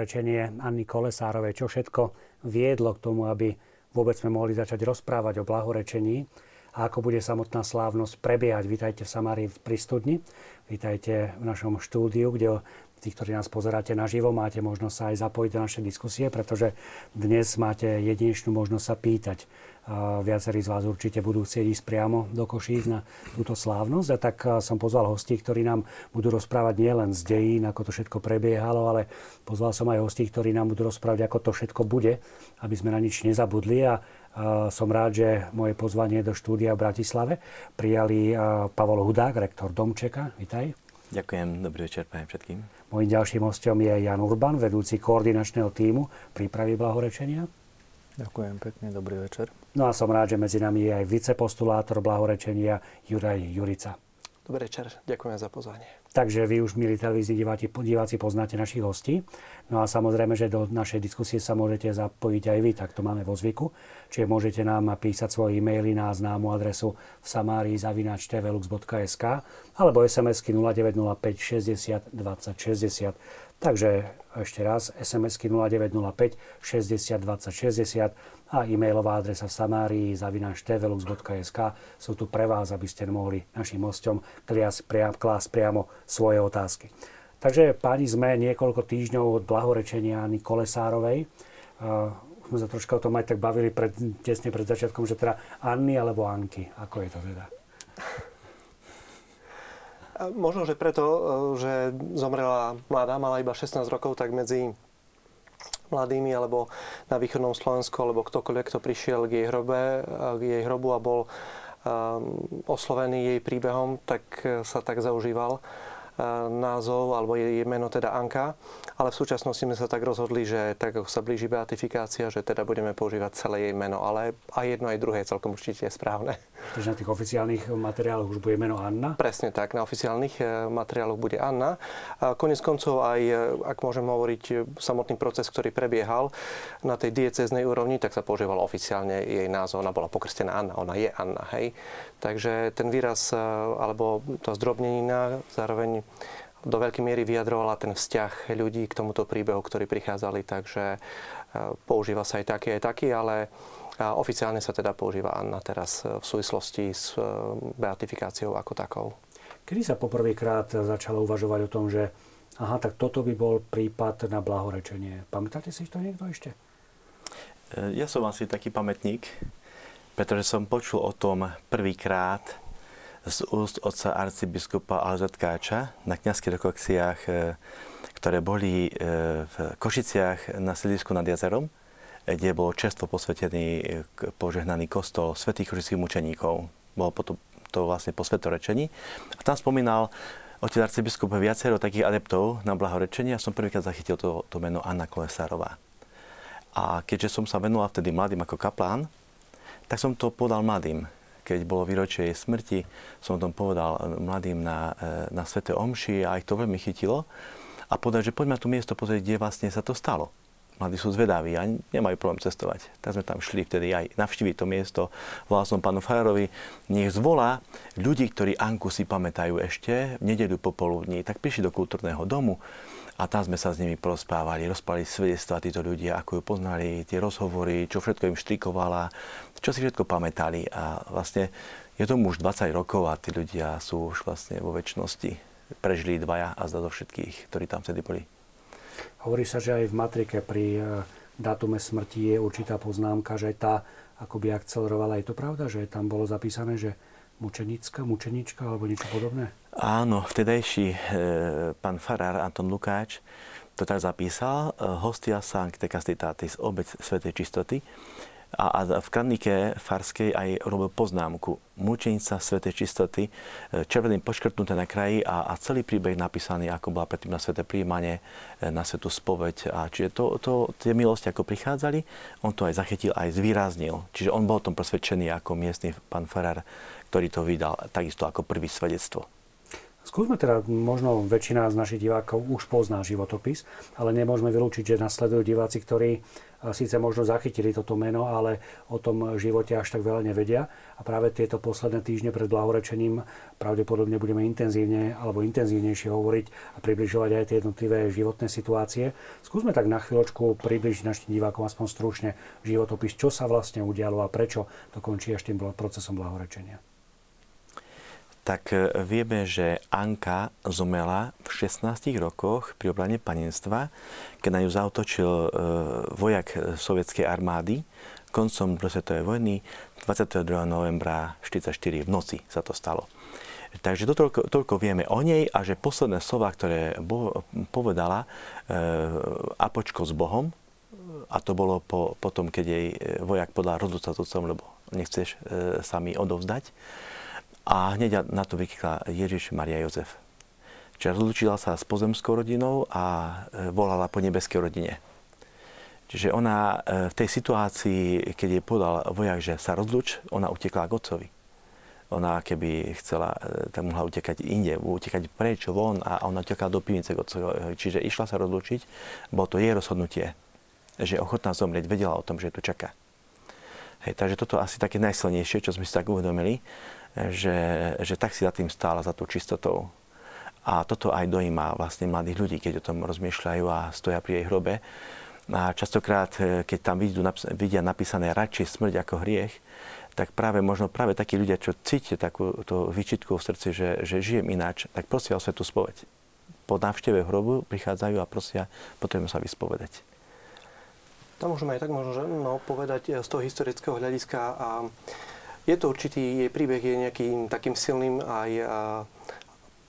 blahorečenie Anny Kolesárovej, čo všetko viedlo k tomu, aby vôbec sme mohli začať rozprávať o blahorečení a ako bude samotná slávnosť prebiehať. Vítajte v Samárii pri studni, vítajte v našom štúdiu, kde tí, ktorí nás pozeráte naživo, máte možnosť sa aj zapojiť do našej diskusie, pretože dnes máte jedinečnú možnosť sa pýtať viacerí z vás určite budú chcieť ísť priamo do Košíc na túto slávnosť. A tak som pozval hostí, ktorí nám budú rozprávať nielen z dejín, ako to všetko prebiehalo, ale pozval som aj hostí, ktorí nám budú rozprávať, ako to všetko bude, aby sme na nič nezabudli. A som rád, že moje pozvanie do štúdia v Bratislave prijali Pavol Hudák, rektor Domčeka. Vítaj. Ďakujem, dobrý večer prajem všetkým. Mojím ďalším hostom je Jan Urban, vedúci koordinačného týmu prípravy blahorečenia. Ďakujem pekne, dobrý večer. No a som rád, že medzi nami je aj vicepostulátor blahorečenia Juraj Jurica. Dobrý večer, ďakujem za pozvanie. Takže vy už, milí televízni diváci, diváci, poznáte našich hostí. No a samozrejme, že do našej diskusie sa môžete zapojiť aj vy, tak to máme vo zvyku. Čiže môžete nám písať svoje e-maily na známu adresu v samárii zavinačtvlux.sk alebo SMS-ky 0905 60 20 60. Takže ešte raz, SMS-ky 0905 60 20 60 a e-mailová adresa Samárii zavináš.tvlux.sk sú tu pre vás, aby ste mohli našim hostom klásť priam, priamo svoje otázky. Takže páni, sme niekoľko týždňov od blahorečenia Ani Kolesárovej. Uh, sme sa troška o tom aj tak bavili pred, tesne pred začiatkom, že teda Anny alebo Anky. Ako je to teda? Možno, že preto, e, že zomrela mladá, mala iba 16 rokov, tak medzi mladými alebo na východnom Slovensku, alebo ktokoľvek, kto prišiel k jej, hrobe, k jej hrobu a bol oslovený jej príbehom, tak sa tak zaužíval názov alebo jej meno teda Anka, ale v súčasnosti sme sa tak rozhodli, že tak ako sa blíži beatifikácia, že teda budeme používať celé jej meno, ale aj jedno aj druhé je celkom určite správne. Takže na tých oficiálnych materiáloch už bude meno Anna? Presne tak, na oficiálnych e, materiáloch bude Anna. A konec koncov aj, e, ak môžem hovoriť, e, samotný proces, ktorý prebiehal na tej dieceznej úrovni, tak sa používal oficiálne jej názov. Ona bola pokrstená Anna, ona je Anna, hej. Takže ten výraz, alebo tá zdrobnenina zároveň do veľkej miery vyjadrovala ten vzťah ľudí k tomuto príbehu, ktorí prichádzali, takže používa sa aj taký, aj taký, ale a oficiálne sa teda používa Anna teraz v súvislosti s e, beatifikáciou ako takou. Kedy sa poprvýkrát začalo uvažovať o tom, že aha, tak toto by bol prípad na blahorečenie. Pamätáte si to niekto ešte? E, ja som asi taký pamätník, pretože som počul o tom prvýkrát z úst otca arcibiskupa Alžatkáča na kniazských rekokciách, e, ktoré boli v Košiciach na sídlisku nad jazerom kde bol čestvo posvetený požehnaný kostol svätých košických mučeníkov. Bolo potom to vlastne po svetorečení. A tam spomínal otec arcibiskup viacero takých adeptov na blahorečenie a som prvýkrát zachytil to, to meno Anna Kolesárová. A keďže som sa venoval vtedy mladým ako kaplán, tak som to podal mladým. Keď bolo výročie jej smrti, som o tom povedal mladým na, na Svete Omši a ich to veľmi chytilo. A povedal, že poďme na to miesto pozrieť, kde vlastne sa to stalo mladí sú zvedaví a nemajú problém cestovať. Tak sme tam šli vtedy aj navštíviť to miesto. Volal som pánu Fajarovi, nech zvolá ľudí, ktorí Anku si pamätajú ešte v nedelu popoludní. Tak prišli do kultúrneho domu a tam sme sa s nimi porozprávali, rozpali svedectva títo ľudia, ako ju poznali, tie rozhovory, čo všetko im štrikovala, čo si všetko pamätali. A vlastne je to už 20 rokov a tí ľudia sú už vlastne vo väčšnosti. Prežili dvaja a zda do všetkých, ktorí tam vtedy boli. Hovorí sa, že aj v matrike pri e, datume smrti je určitá poznámka, že tá akoby akcelerovala. Je to pravda, že tam bolo zapísané, že mučenická, mučenička alebo niečo podobné? Áno, vtedajší e, pán farár Anton Lukáč to tak zapísal. E, hostia sancte castitatis, obec svetej čistoty. A, a v kranike farskej aj robil poznámku mučenica svetej čistoty, e, červeným poškrtnuté na kraji a, a celý príbeh napísaný, ako bola predtým na sveté príjmanie, e, na svetú spoveď. A čiže to, to, tie milosti, ako prichádzali, on to aj zachytil, aj zvýraznil. Čiže on bol o tom presvedčený ako miestny pán Ferrer, ktorý to vydal takisto ako prvý svedectvo. Skúsme teda, možno väčšina z našich divákov už pozná životopis, ale nemôžeme vylúčiť, že nasledujú diváci, ktorí síce možno zachytili toto meno, ale o tom živote až tak veľa nevedia. A práve tieto posledné týždne pred blahorečením pravdepodobne budeme intenzívne alebo intenzívnejšie hovoriť a približovať aj tie jednotlivé životné situácie. Skúsme tak na chvíľočku približiť našim divákom aspoň stručne životopis, čo sa vlastne udialo a prečo to končí až tým procesom blahorečenia tak e, vieme, že Anka zomela v 16 rokoch pri obrane panenstva, keď na ňu zautočil e, vojak sovietskej armády koncom druhej svetovej vojny 22. novembra 1944 v noci sa to stalo. Takže to toľko, toľko vieme o nej a že posledné slova, ktoré bo, povedala e, Apočko s Bohom, a to bolo po, potom, keď jej vojak podal rodu sa lebo nechceš e, sa mi odovzdať, a hneď na to vykýkla Ježiš, Maria, Jozef. Čiže rozlučila sa s pozemskou rodinou a e, volala po nebeskej rodine. Čiže ona e, v tej situácii, keď jej povedal vojak, že sa rozluč, ona utekla k otcovi. Ona keby chcela, e, tak mohla utekať inde, utekať preč von a ona utekala do pivnice k otcovi. Čiže išla sa rozlučiť, bolo to jej rozhodnutie, že je ochotná zomrieť, vedela o tom, že tu čaká. Hej, takže toto asi také najsilnejšie, čo sme si tak uvedomili že, že tak si za tým stála, za tú čistotou. A toto aj dojíma vlastne mladých ľudí, keď o tom rozmýšľajú a stoja pri jej hrobe. A častokrát, e, keď tam vidú, vidia napísané radšej smrť ako hriech, tak práve možno práve takí ľudia, čo cítia takúto výčitku v srdci, že, že žijem ináč, tak prosia o svetú spoveď. Po návšteve hrobu prichádzajú a prosia, potrebujem sa vyspovedať. To môžeme aj tak možno že, no, povedať z toho historického hľadiska a je to určitý, jej príbeh je nejakým takým silným aj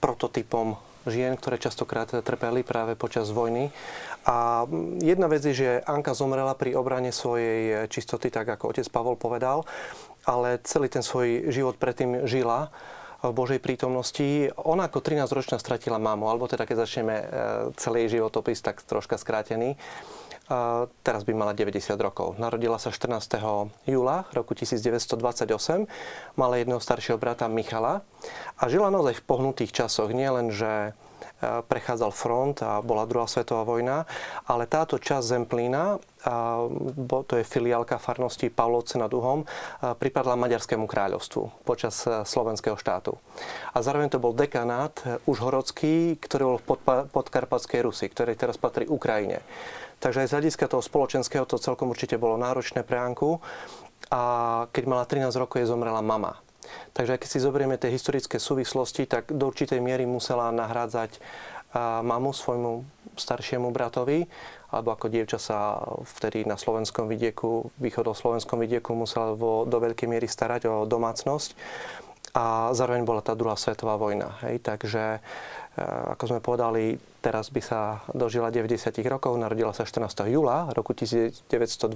prototypom žien, ktoré častokrát trpeli práve počas vojny. A jedna vec je, že Anka zomrela pri obrane svojej čistoty, tak ako otec Pavol povedal, ale celý ten svoj život predtým žila v Božej prítomnosti. Ona ako 13-ročná stratila mamu, alebo teda keď začneme e, celý životopis, tak troška skrátený teraz by mala 90 rokov. Narodila sa 14. júla roku 1928, mala jedného staršieho brata Michala a žila naozaj v pohnutých časoch. Nie len, že e, prechádzal front a bola druhá svetová vojna, ale táto časť Zemplína, to je filiálka farnosti Pavlovce nad Uhom, pripadla Maďarskému kráľovstvu počas e, slovenského štátu. A zároveň to bol dekanát e, užhorodský, ktorý bol v podkarpatskej Rusi, ktorý teraz patrí Ukrajine. Takže aj z hľadiska toho spoločenského to celkom určite bolo náročné pre Anku. A keď mala 13 rokov, je zomrela mama. Takže keď si zoberieme tie historické súvislosti, tak do určitej miery musela nahrádzať mamu svojmu staršiemu bratovi, alebo ako dievča sa vtedy na slovenskom vidieku, východoslovenskom vidieku musela vo, do veľkej miery starať o domácnosť. A zároveň bola tá druhá svetová vojna. Hej? Takže ako sme povedali, teraz by sa dožila 90 rokov, narodila sa 14. júla roku 1928.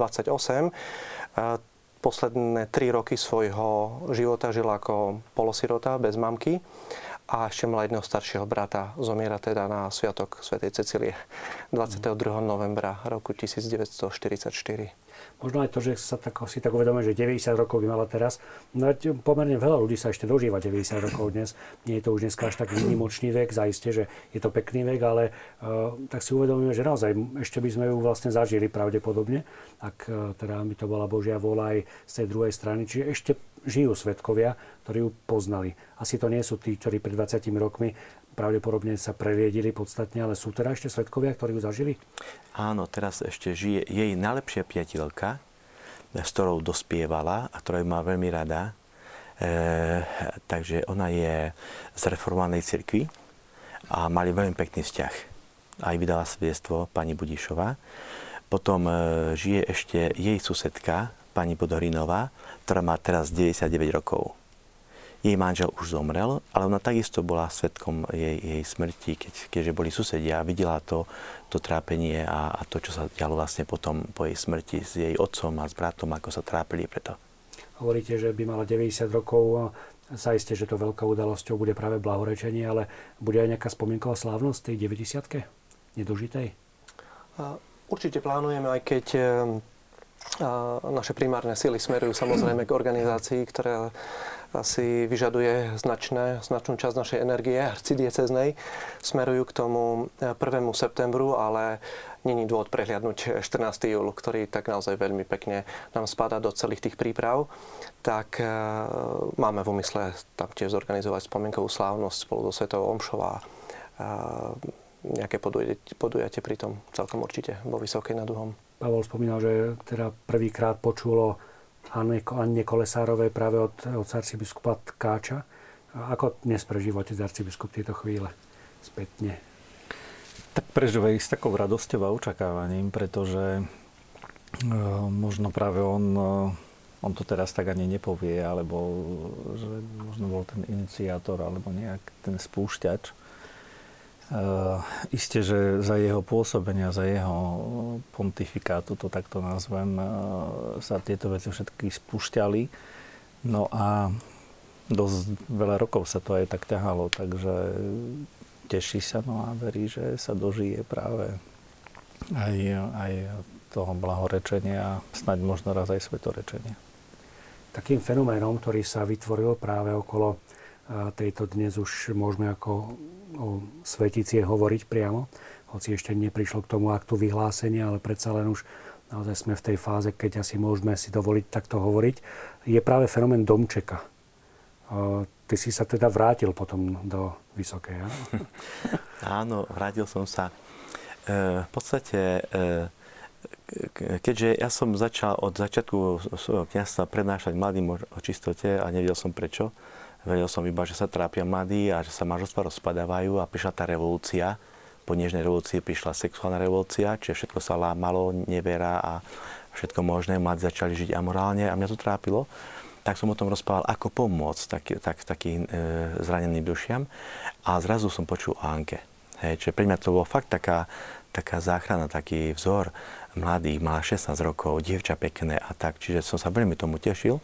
Posledné tri roky svojho života žila ako polosirota, bez mamky a ešte mala jedného staršieho brata. Zomiera teda na Sviatok svätej Cecilie 22. novembra roku 1944. Možno aj to, že sa tak, si tak uvedomuje, že 90 rokov by mala teraz. No pomerne veľa ľudí sa ešte dožíva 90 rokov dnes. Nie je to už dneska až tak výnimočný vek, zaiste, že je to pekný vek, ale uh, tak si uvedomujeme, že naozaj ešte by sme ju vlastne zažili pravdepodobne, ak uh, teda by to bola Božia vôľa aj z tej druhej strany. Čiže ešte žijú svetkovia, ktorí ju poznali. Asi to nie sú tí, ktorí pred 20 rokmi pravdepodobne sa previedili podstatne, ale sú teda ešte svetkovia, ktorí ju zažili? Áno, teraz ešte žije jej najlepšia priateľka, s ktorou dospievala a ktorá má veľmi rada. E, takže ona je z reformovanej cirkvi a mali veľmi pekný vzťah. Aj vydala svedectvo pani Budišová. Potom e, žije ešte jej susedka, pani Bodorinová, ktorá má teraz 99 rokov jej manžel už zomrel, ale ona takisto bola svetkom jej, jej smrti, keď, keďže boli susedia a videla to, to trápenie a, a to, čo sa dialo vlastne potom po jej smrti s jej otcom a s bratom, ako sa trápili preto. Hovoríte, že by mala 90 rokov, Zaiste, že to veľkou udalosťou bude práve blahorečenie, ale bude aj nejaká spomienková slávnosť tej 90 nedožitej? Určite plánujeme, aj keď naše primárne sily smerujú samozrejme k organizácii, ktorá si vyžaduje značné, značnú časť našej energie, arcidieceznej, smerujú k tomu 1. septembru, ale není dôvod prehliadnúť 14. júl, ktorý tak naozaj veľmi pekne nám spada do celých tých príprav. Tak máme v úmysle tam tiež zorganizovať spomienkovú slávnosť spolu so Svetovou Omšová nejaké podujatie, podujatie pri tom celkom určite vo Vysokej nad Uhom. Pavol spomínal, že teda prvýkrát počulo Anne, Anne Kolesárovej práve od, od arcibiskupa Tkáča. Ako dnes prežívate z arcibiskup tieto chvíle spätne? Tak prežíva ich s takou radosťou a očakávaním, pretože e, možno práve on, e, on to teraz tak ani nepovie, alebo že možno bol ten iniciátor, alebo nejak ten spúšťač Uh, isté, že za jeho pôsobenia, za jeho pontifikátu, to takto nazvem, uh, sa tieto veci všetky spúšťali. No a dosť veľa rokov sa to aj tak ťahalo, takže teší sa no a verí, že sa dožije práve aj, aj toho blahorečenia a snáď možno raz aj svetorečenia. Takým fenoménom, ktorý sa vytvoril práve okolo tejto dnes už môžeme ako o svetici hovoriť priamo, hoci ešte neprišlo k tomu aktu vyhlásenia, ale predsa len už naozaj sme v tej fáze, keď asi môžeme si dovoliť takto hovoriť, je práve fenomén domčeka. Ty si sa teda vrátil potom do Vysokej, ja? Áno, vrátil som sa. E, v podstate, e, keďže ja som začal od začiatku svojho kniazstva prednášať mladým o čistote a nevedel som prečo, Vedel som iba, že sa trápia mladí a že sa manželstva rozpadávajú a prišla tá revolúcia. Po nežnej revolúcii prišla sexuálna revolúcia, čiže všetko sa lámalo, nevera a všetko možné. Mladí začali žiť amorálne a mňa to trápilo. Tak som o tom rozprával, ako pomôcť tak, tak, takým e, zraneným dušiam. A zrazu som počul o Anke. Hej, čiže pre mňa to bolo fakt taká, taká záchrana, taký vzor mladý, má 16 rokov, dievča pekné a tak, čiže som sa veľmi tomu tešil.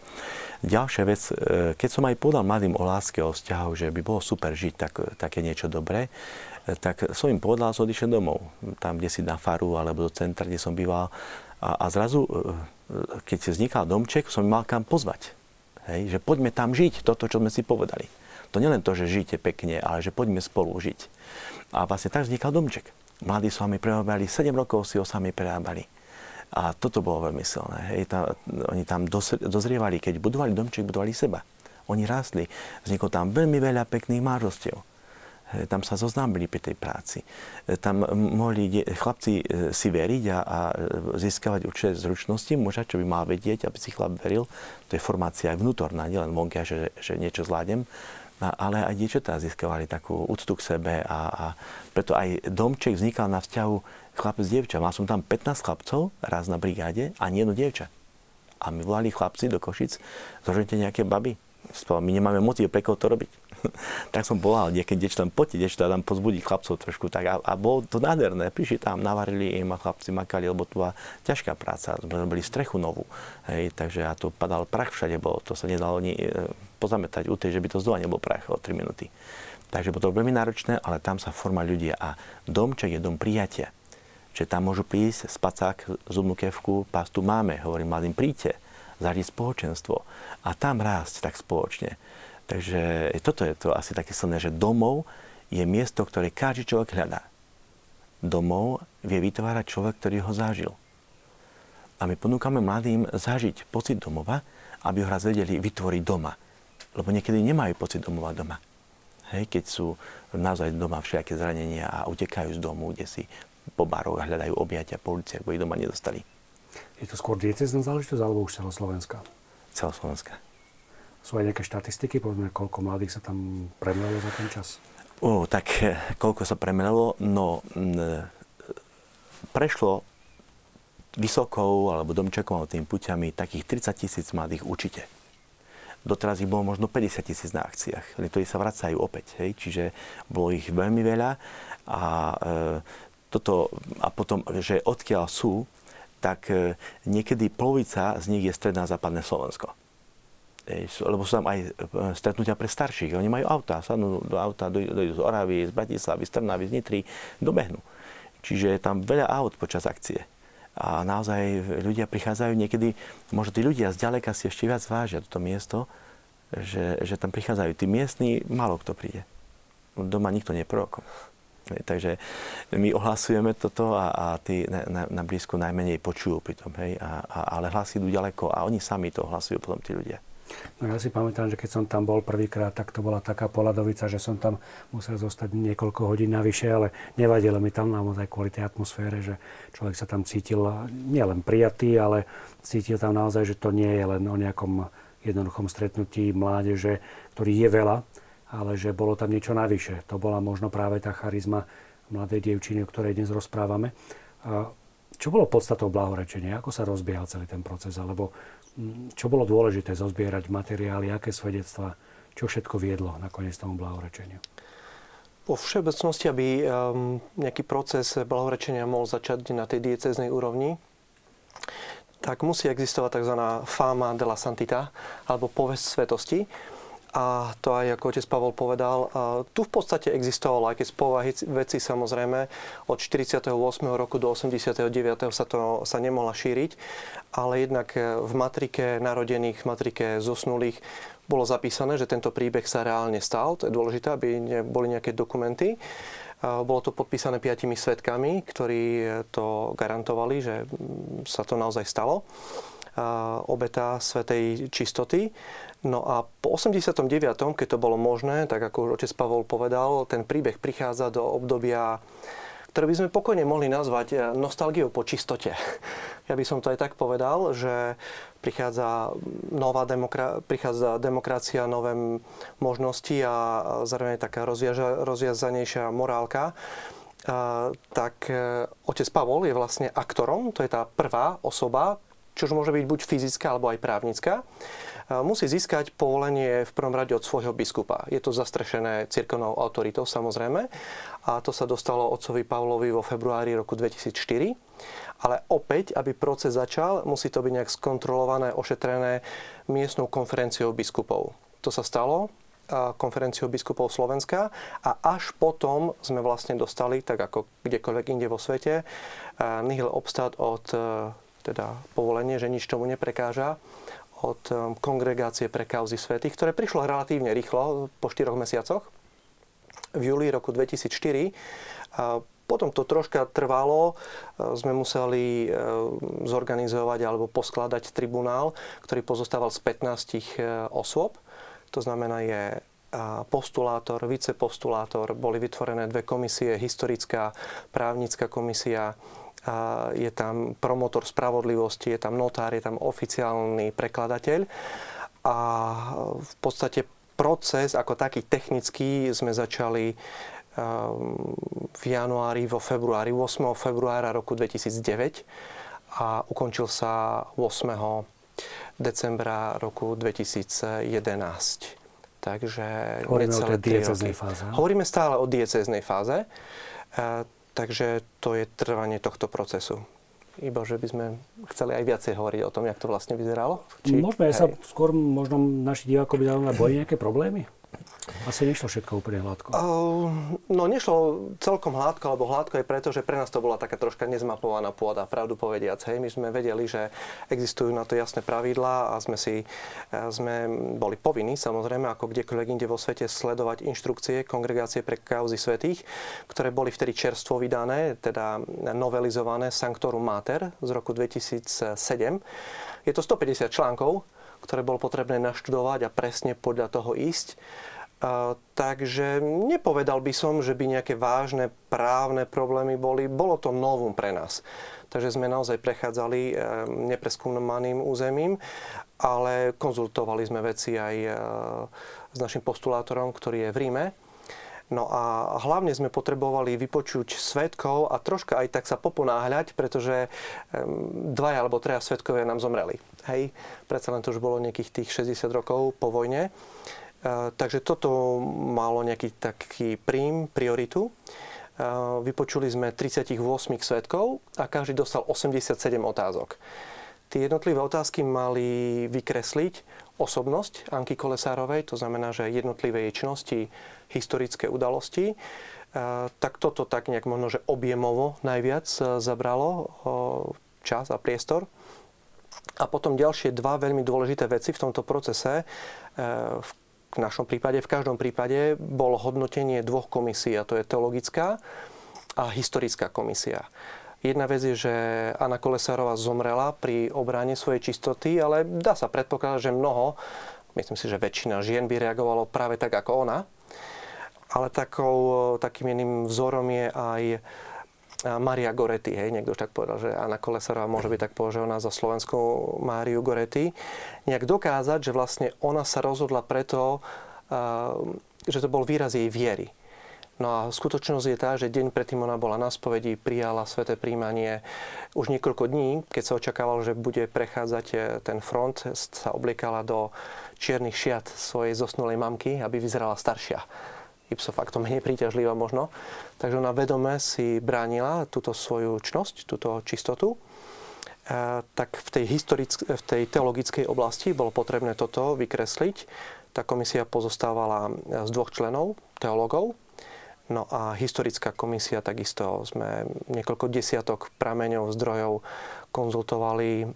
Ďalšia vec, e, keď som aj podal mladým o láske, o vzťahu, že by bolo super žiť tak, také niečo dobré, e, tak som im povedal, som odišiel domov, tam, kde si na faru, alebo do centra, kde som býval. A, a zrazu, e, keď vznikal domček, som im mal kam pozvať. Hej, že poďme tam žiť, toto, čo sme si povedali. To nielen to, že žijete pekne, ale že poďme spolu žiť. A vlastne tak vznikal domček mladí s vami prerábali, 7 rokov si ho sami prerábali. A toto bolo veľmi silné. Hej, tá, oni tam dozrievali, keď budovali domček, budovali seba. Oni rástli. Vzniklo tam veľmi veľa pekných mážostiev. Tam sa zoznámili pri tej práci. Tam mohli chlapci e, si veriť a, a získavať určité zručnosti, muža, čo by mal vedieť, aby si chlap veril. To je formácia aj vnútorná, nielen vonkia, že, že niečo zvládnem, ale aj dievčatá získavali takú úctu k sebe a, a preto aj domček vznikal na vzťahu chlapec dievča. Mal som tam 15 chlapcov raz na brigáde a nie jedno dievča. A my volali chlapci do Košic, zožente nejaké baby. My nemáme motiv pekov to robiť. tak som volal, keď diečo tam poďte, diečo tam pozbudiť chlapcov trošku. Tak a, a bolo to nádherné. Prišli tam, navarili im a chlapci makali, lebo to bola ťažká práca. Sme robili strechu novú. Hej, takže a to padal prach všade bolo. To sa nedalo ani e, pozametať u tej, že by to znova nebol prach o 3 minúty. Takže bolo to veľmi náročné, ale tam sa forma ľudia a domček je dom prijatia. Čiže tam môžu prísť, spacák, zubnú kevku, pastu máme, hovorím mladým, príďte, zažiť spoločenstvo a tam rásť tak spoločne. Takže toto je to asi také silné, že domov je miesto, ktoré každý človek hľadá. Domov vie vytvárať človek, ktorý ho zažil. A my ponúkame mladým zažiť pocit domova, aby ho raz vedeli vytvoriť doma lebo niekedy nemajú pocit domova doma. Hej, keď sú naozaj doma všelijaké zranenia a utekajú z domu, kde si po baroch a hľadajú objatia po uliciach, bo ich doma nedostali. Je to skôr diecezná záležitosť alebo už celoslovenská? Celoslovenská. Sú aj nejaké štatistiky, povedzme, koľko mladých sa tam premelilo za ten čas? O, tak eh, koľko sa premelilo? No, m, prešlo vysokou alebo domčekou tým puťami takých 30 tisíc mladých určite. Doteraz ich bolo možno 50 tisíc na akciách, ktorí sa vracajú opäť. Hej? Čiže bolo ich veľmi veľa a, e, toto, a potom, že odkiaľ sú, tak e, niekedy polovica z nich je stredná západné Slovensko. Lebo sú tam aj e, stretnutia pre starších. Oni majú auta, sadnú do auta, dojdú z Oravy, z Bratislavy, z Trnavy, z Nitry, dobehnú. Čiže je tam veľa aut počas akcie. A naozaj ľudia prichádzajú niekedy, možno tí ľudia zďaleka si ešte viac vážia toto miesto, že, že tam prichádzajú tí miestni, málo kto príde. Doma nikto nie. Takže my ohlasujeme toto a, a tí na, na, na blízku najmenej počujú pri tom, hej, a, a, ale hlasy idú ďaleko a oni sami to ohlasujú potom tí ľudia. No ja si pamätám, že keď som tam bol prvýkrát, tak to bola taká poladovica, že som tam musel zostať niekoľko hodín navyše, ale nevadilo mi tam naozaj kvôli tej atmosfére, že človek sa tam cítil nielen prijatý, ale cítil tam naozaj, že to nie je len o nejakom jednoduchom stretnutí mládeže, ktorý je veľa, ale že bolo tam niečo navyše. To bola možno práve tá charizma mladej dievčiny, o ktorej dnes rozprávame. Čo bolo podstatou blahorečenia? Ako sa rozbiehal celý ten proces? Alebo čo bolo dôležité zozbierať materiály, aké svedectva, čo všetko viedlo nakoniec tomu blahorečeniu? Po všeobecnosti, aby um, nejaký proces blahorečenia mohol začať na tej dieceznej úrovni, tak musí existovať tzv. fama de la santita, alebo povesť svetosti. A to aj ako otec Pavol povedal, tu v podstate existovalo, aj keď z povahy veci samozrejme od 48. roku do 89. sa to sa nemohla šíriť, ale jednak v matrike narodených, v matrike zosnulých bolo zapísané, že tento príbeh sa reálne stal. To je dôležité, aby boli nejaké dokumenty. Bolo to podpísané piatimi svetkami, ktorí to garantovali, že sa to naozaj stalo. Obeta svetej čistoty. No a po 89., keď to bolo možné, tak ako už otec Pavol povedal, ten príbeh prichádza do obdobia, ktoré by sme pokojne mohli nazvať eh, nostalgiou po čistote. Ja by som to aj tak povedal, že prichádza nová demokra- prichádza demokracia, nové možnosti a zároveň taká rozviaža- rozviazanejšia morálka. A, tak eh, otec Pavol je vlastne aktorom, to je tá prvá osoba, čo môže byť buď fyzická alebo aj právnická musí získať povolenie v prvom rade od svojho biskupa. Je to zastrešené cirkevnou autoritou samozrejme a to sa dostalo otcovi Pavlovi vo februári roku 2004. Ale opäť, aby proces začal, musí to byť nejak skontrolované, ošetrené miestnou konferenciou biskupov. To sa stalo konferenciou biskupov Slovenska a až potom sme vlastne dostali, tak ako kdekoľvek inde vo svete, nihil obstat od teda povolenie, že nič tomu neprekáža od um, kongregácie pre kauzy svetých, ktoré prišlo relatívne rýchlo, po 4 mesiacoch, v júli roku 2004. A potom to troška trvalo, sme museli e, zorganizovať alebo poskladať tribunál, ktorý pozostával z 15 e, osôb. To znamená, je postulátor, vicepostulátor, boli vytvorené dve komisie, historická, právnická komisia, je tam promotor spravodlivosti, je tam notár, je tam oficiálny prekladateľ. A v podstate proces ako taký technický sme začali um, v januári, vo februári, 8. februára roku 2009 a ukončil sa 8. decembra roku 2011. Takže Hovoríme o tej fáze. Hovoríme stále o dieceznej fáze. Takže to je trvanie tohto procesu. Iba, že by sme chceli aj viacej hovoriť o tom, jak to vlastne vyzeralo. Či, Môžeme hej. sa skôr, možno naši divákovi by zaujímať, boli nejaké problémy? Asi nešlo všetko úplne hladko. Uh, no nešlo celkom hladko, alebo hladko je preto, že pre nás to bola taká troška nezmapovaná pôda, pravdu povediac. Hej. My sme vedeli, že existujú na to jasné pravidlá a sme si sme boli povinní, samozrejme, ako kdekoľvek inde vo svete, sledovať inštrukcie Kongregácie pre kauzy svetých, ktoré boli vtedy čerstvo vydané, teda novelizované Sanctorum Mater z roku 2007. Je to 150 článkov, ktoré bolo potrebné naštudovať a presne podľa toho ísť. Takže nepovedal by som, že by nejaké vážne právne problémy boli. Bolo to novum pre nás. Takže sme naozaj prechádzali e, nepreskúmaným územím, ale konzultovali sme veci aj e, s našim postulátorom, ktorý je v Ríme. No a hlavne sme potrebovali vypočuť svetkov a troška aj tak sa poponáhľať, pretože dvaja alebo treja svetkovia nám zomreli. Hej, predsa len to už bolo nejakých tých 60 rokov po vojne. Takže toto malo nejaký taký prím, prioritu. Vypočuli sme 38 svetkov a každý dostal 87 otázok. Tie jednotlivé otázky mali vykresliť osobnosť Anky Kolesárovej, to znamená, že jednotlivé jej činnosti, historické udalosti, tak toto tak nejak možno, že objemovo najviac zabralo čas a priestor. A potom ďalšie dva veľmi dôležité veci v tomto procese. V našom prípade, v každom prípade bolo hodnotenie dvoch komisí, a to je teologická a historická komisia. Jedna vec je, že Anna Kolesárová zomrela pri obráne svojej čistoty, ale dá sa predpokladať, že mnoho, myslím si, že väčšina žien by reagovalo práve tak ako ona. Ale takou, takým jedným vzorom je aj Maria Goretti. Hej. Niekto tak povedal, že Anna Kolesárová môže byť tak považovaná za slovenskú Máriu Goretti. Nejak dokázať, že vlastne ona sa rozhodla preto, že to bol výraz jej viery No a skutočnosť je tá, že deň predtým ona bola na spovedi, prijala sveté príjmanie. Už niekoľko dní, keď sa očakávalo, že bude prechádzať e, ten front, sa obliekala do čiernych šiat svojej zosnulej mamky, aby vyzerala staršia. Ipso facto menej príťažlivá možno. Takže ona vedome si bránila túto svoju čnosť, túto čistotu. E, tak v tej, v tej teologickej oblasti bolo potrebné toto vykresliť. Tá komisia pozostávala z dvoch členov, teologov, No a historická komisia, takisto sme niekoľko desiatok prameňov, zdrojov konzultovali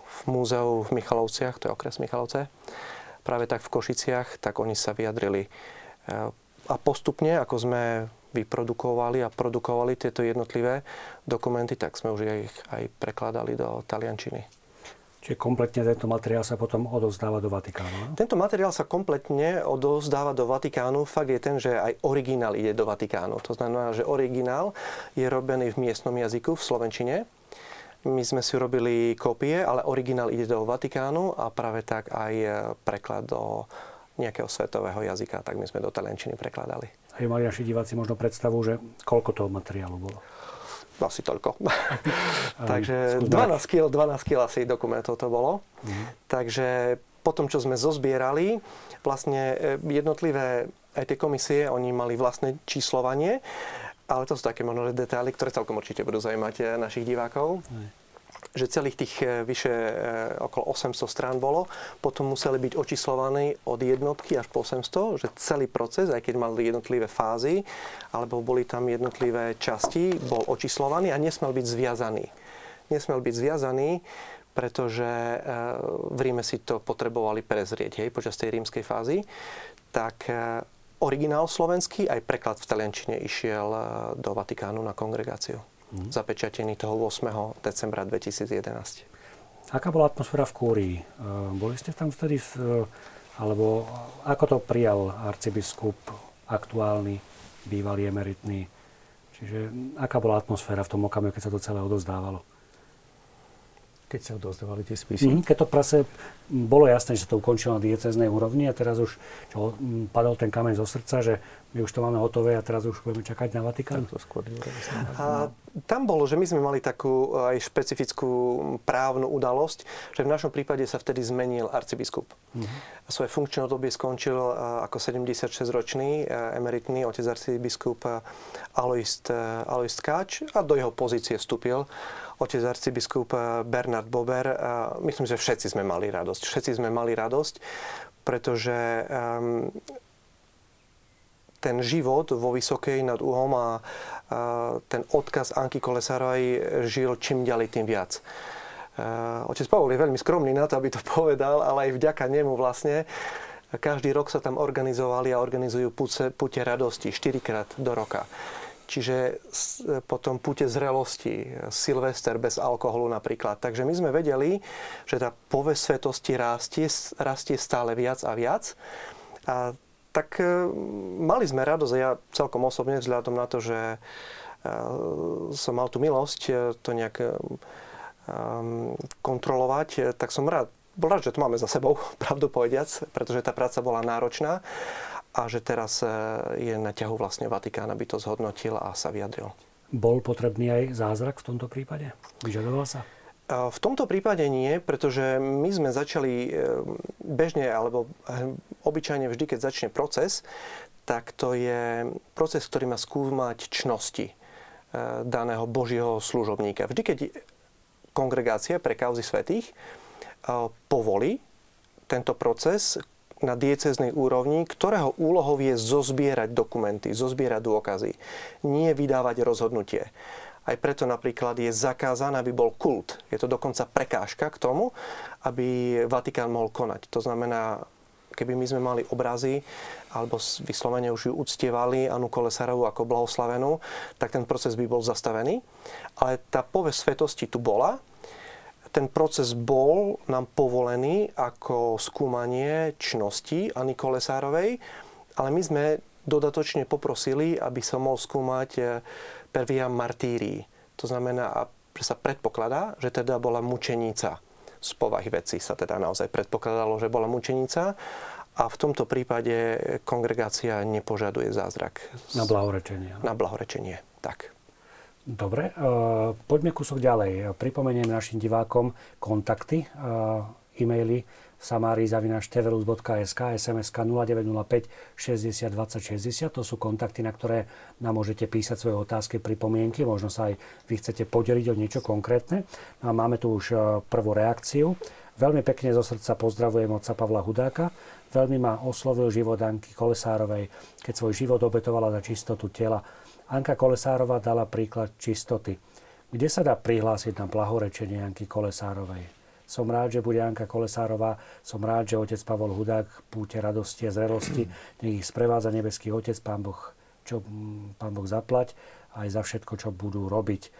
v múzeu v Michalovciach, to je okres Michalovce, práve tak v Košiciach, tak oni sa vyjadrili. A postupne, ako sme vyprodukovali a produkovali tieto jednotlivé dokumenty, tak sme už ich aj prekladali do taliančiny. Čiže kompletne tento materiál sa potom odovzdáva do Vatikánu? Tento materiál sa kompletne odovzdáva do Vatikánu. Fakt je ten, že aj originál ide do Vatikánu. To znamená, že originál je robený v miestnom jazyku, v Slovenčine. My sme si robili kópie, ale originál ide do Vatikánu a práve tak aj preklad do nejakého svetového jazyka, tak my sme do Taliančiny prekladali. Aj mali naši diváci možno predstavu, že koľko toho materiálu bolo? asi toľko. Takže 12 kg, 12 kg asi dokumentov to bolo. Mm-hmm. Takže potom, čo sme zozbierali, vlastne e, jednotlivé aj tie komisie, oni mali vlastné číslovanie, ale to sú také možno detaily, ktoré celkom určite budú zaujímať e, našich divákov. Mm že celých tých e, vyše e, okolo 800 strán bolo. Potom museli byť očíslovaní od jednotky až po 800, že celý proces, aj keď mali jednotlivé fázy, alebo boli tam jednotlivé časti, bol očíslovaný a nesmel byť zviazaný. Nesmel byť zviazaný, pretože e, v Ríme si to potrebovali prezrieť hej, počas tej rímskej fázy. Tak originál slovenský, aj preklad v Taliančine išiel do Vatikánu na kongregáciu mm. zapečatený toho 8. decembra 2011. Aká bola atmosféra v Kúrii? E, boli ste tam vtedy, v, e, alebo ako to prijal arcibiskup aktuálny, bývalý emeritný? Čiže aká bola atmosféra v tom okamihu, keď sa to celé odozdávalo? Keď sa odozdávali tie spisy. Mm, keď to prase bolo jasné, že to ukončilo na dieceznej úrovni a teraz už čo, padol ten kameň zo srdca, že my už to máme hotové a teraz už budeme čakať na Vatikán. to skôr a tam bolo, že my sme mali takú aj špecifickú právnu udalosť, že v našom prípade sa vtedy zmenil arcibiskup. Mm-hmm. Svoje funkčné obdobie skončil ako 76-ročný emeritný otec arcibiskup Aloist, Aloist Káč a do jeho pozície vstúpil otec arcibiskup eh, Bernard Bober. Myslím, že všetci sme mali radosť. Všetci sme mali radosť, pretože um, ten život vo Vysokej nad Uhom a, ten odkaz Anky Kolesárovej žil čím ďalej tým viac. Otec Pavol je veľmi skromný na to, aby to povedal, ale aj vďaka nemu vlastne každý rok sa tam organizovali a organizujú pute, radosti, štyrikrát do roka. Čiže potom pute zrelosti, Silvester bez alkoholu napríklad. Takže my sme vedeli, že tá povesť svetosti rastie, rastie stále viac a viac. A tak e, mali sme radosť, ja celkom osobne vzhľadom na to, že e, som mal tú milosť e, to nejak kontrolovať, tak som rád, bol rád, že to máme za sebou, pravdu povediac, pretože tá práca bola náročná a že teraz e, je na ťahu vlastne Vatikán, aby to zhodnotil a sa vyjadril. Bol potrebný aj zázrak v tomto prípade? Vyžadoval sa? E, v tomto prípade nie, pretože my sme začali e, bežne alebo obyčajne vždy, keď začne proces, tak to je proces, ktorý má skúmať čnosti daného Božieho služobníka. Vždy, keď kongregácia pre kauzy svetých povolí tento proces, na dieceznej úrovni, ktorého úlohou je zozbierať dokumenty, zozbierať dôkazy. Nie vydávať rozhodnutie. Aj preto napríklad je zakázané, aby bol kult. Je to dokonca prekážka k tomu, aby Vatikán mohol konať. To znamená, keby my sme mali obrazy, alebo vyslovene už ju uctievali Anu Kolesarovú ako blahoslavenú, tak ten proces by bol zastavený. Ale tá povesť svetosti tu bola. Ten proces bol nám povolený ako skúmanie čnosti Ani Kolesárovej, ale my sme dodatočne poprosili, aby som mohol skúmať eh, per via martírii. To znamená, že sa predpokladá, že teda bola mučenica. Z povahy veci sa teda naozaj predpokladalo, že bola mučenica. A v tomto prípade kongregácia nepožaduje zázrak. Na blahorečenie. Na blahorečenie, tak. Dobre, uh, poďme kúsok ďalej. Pripomeniem našim divákom kontakty, uh, e-maily samári.tvlus.sk, sms 0905 60 20 60. To sú kontakty, na ktoré nám môžete písať svoje otázky, pripomienky. Možno sa aj vy chcete podeliť o niečo konkrétne. No a máme tu už e, prvú reakciu. Veľmi pekne zo srdca pozdravujem otca Pavla Hudáka. Veľmi ma oslovil život Anky Kolesárovej, keď svoj život obetovala za čistotu tela. Anka Kolesárová dala príklad čistoty. Kde sa dá prihlásiť na blahorečenie Anky Kolesárovej? Som rád, že bude Anka Kolesárová. Som rád, že otec Pavol Hudák púte radosti a zrelosti. Nech ich sprevádza nebeský otec, pán Boh, čo pán Boh zaplať aj za všetko, čo budú robiť,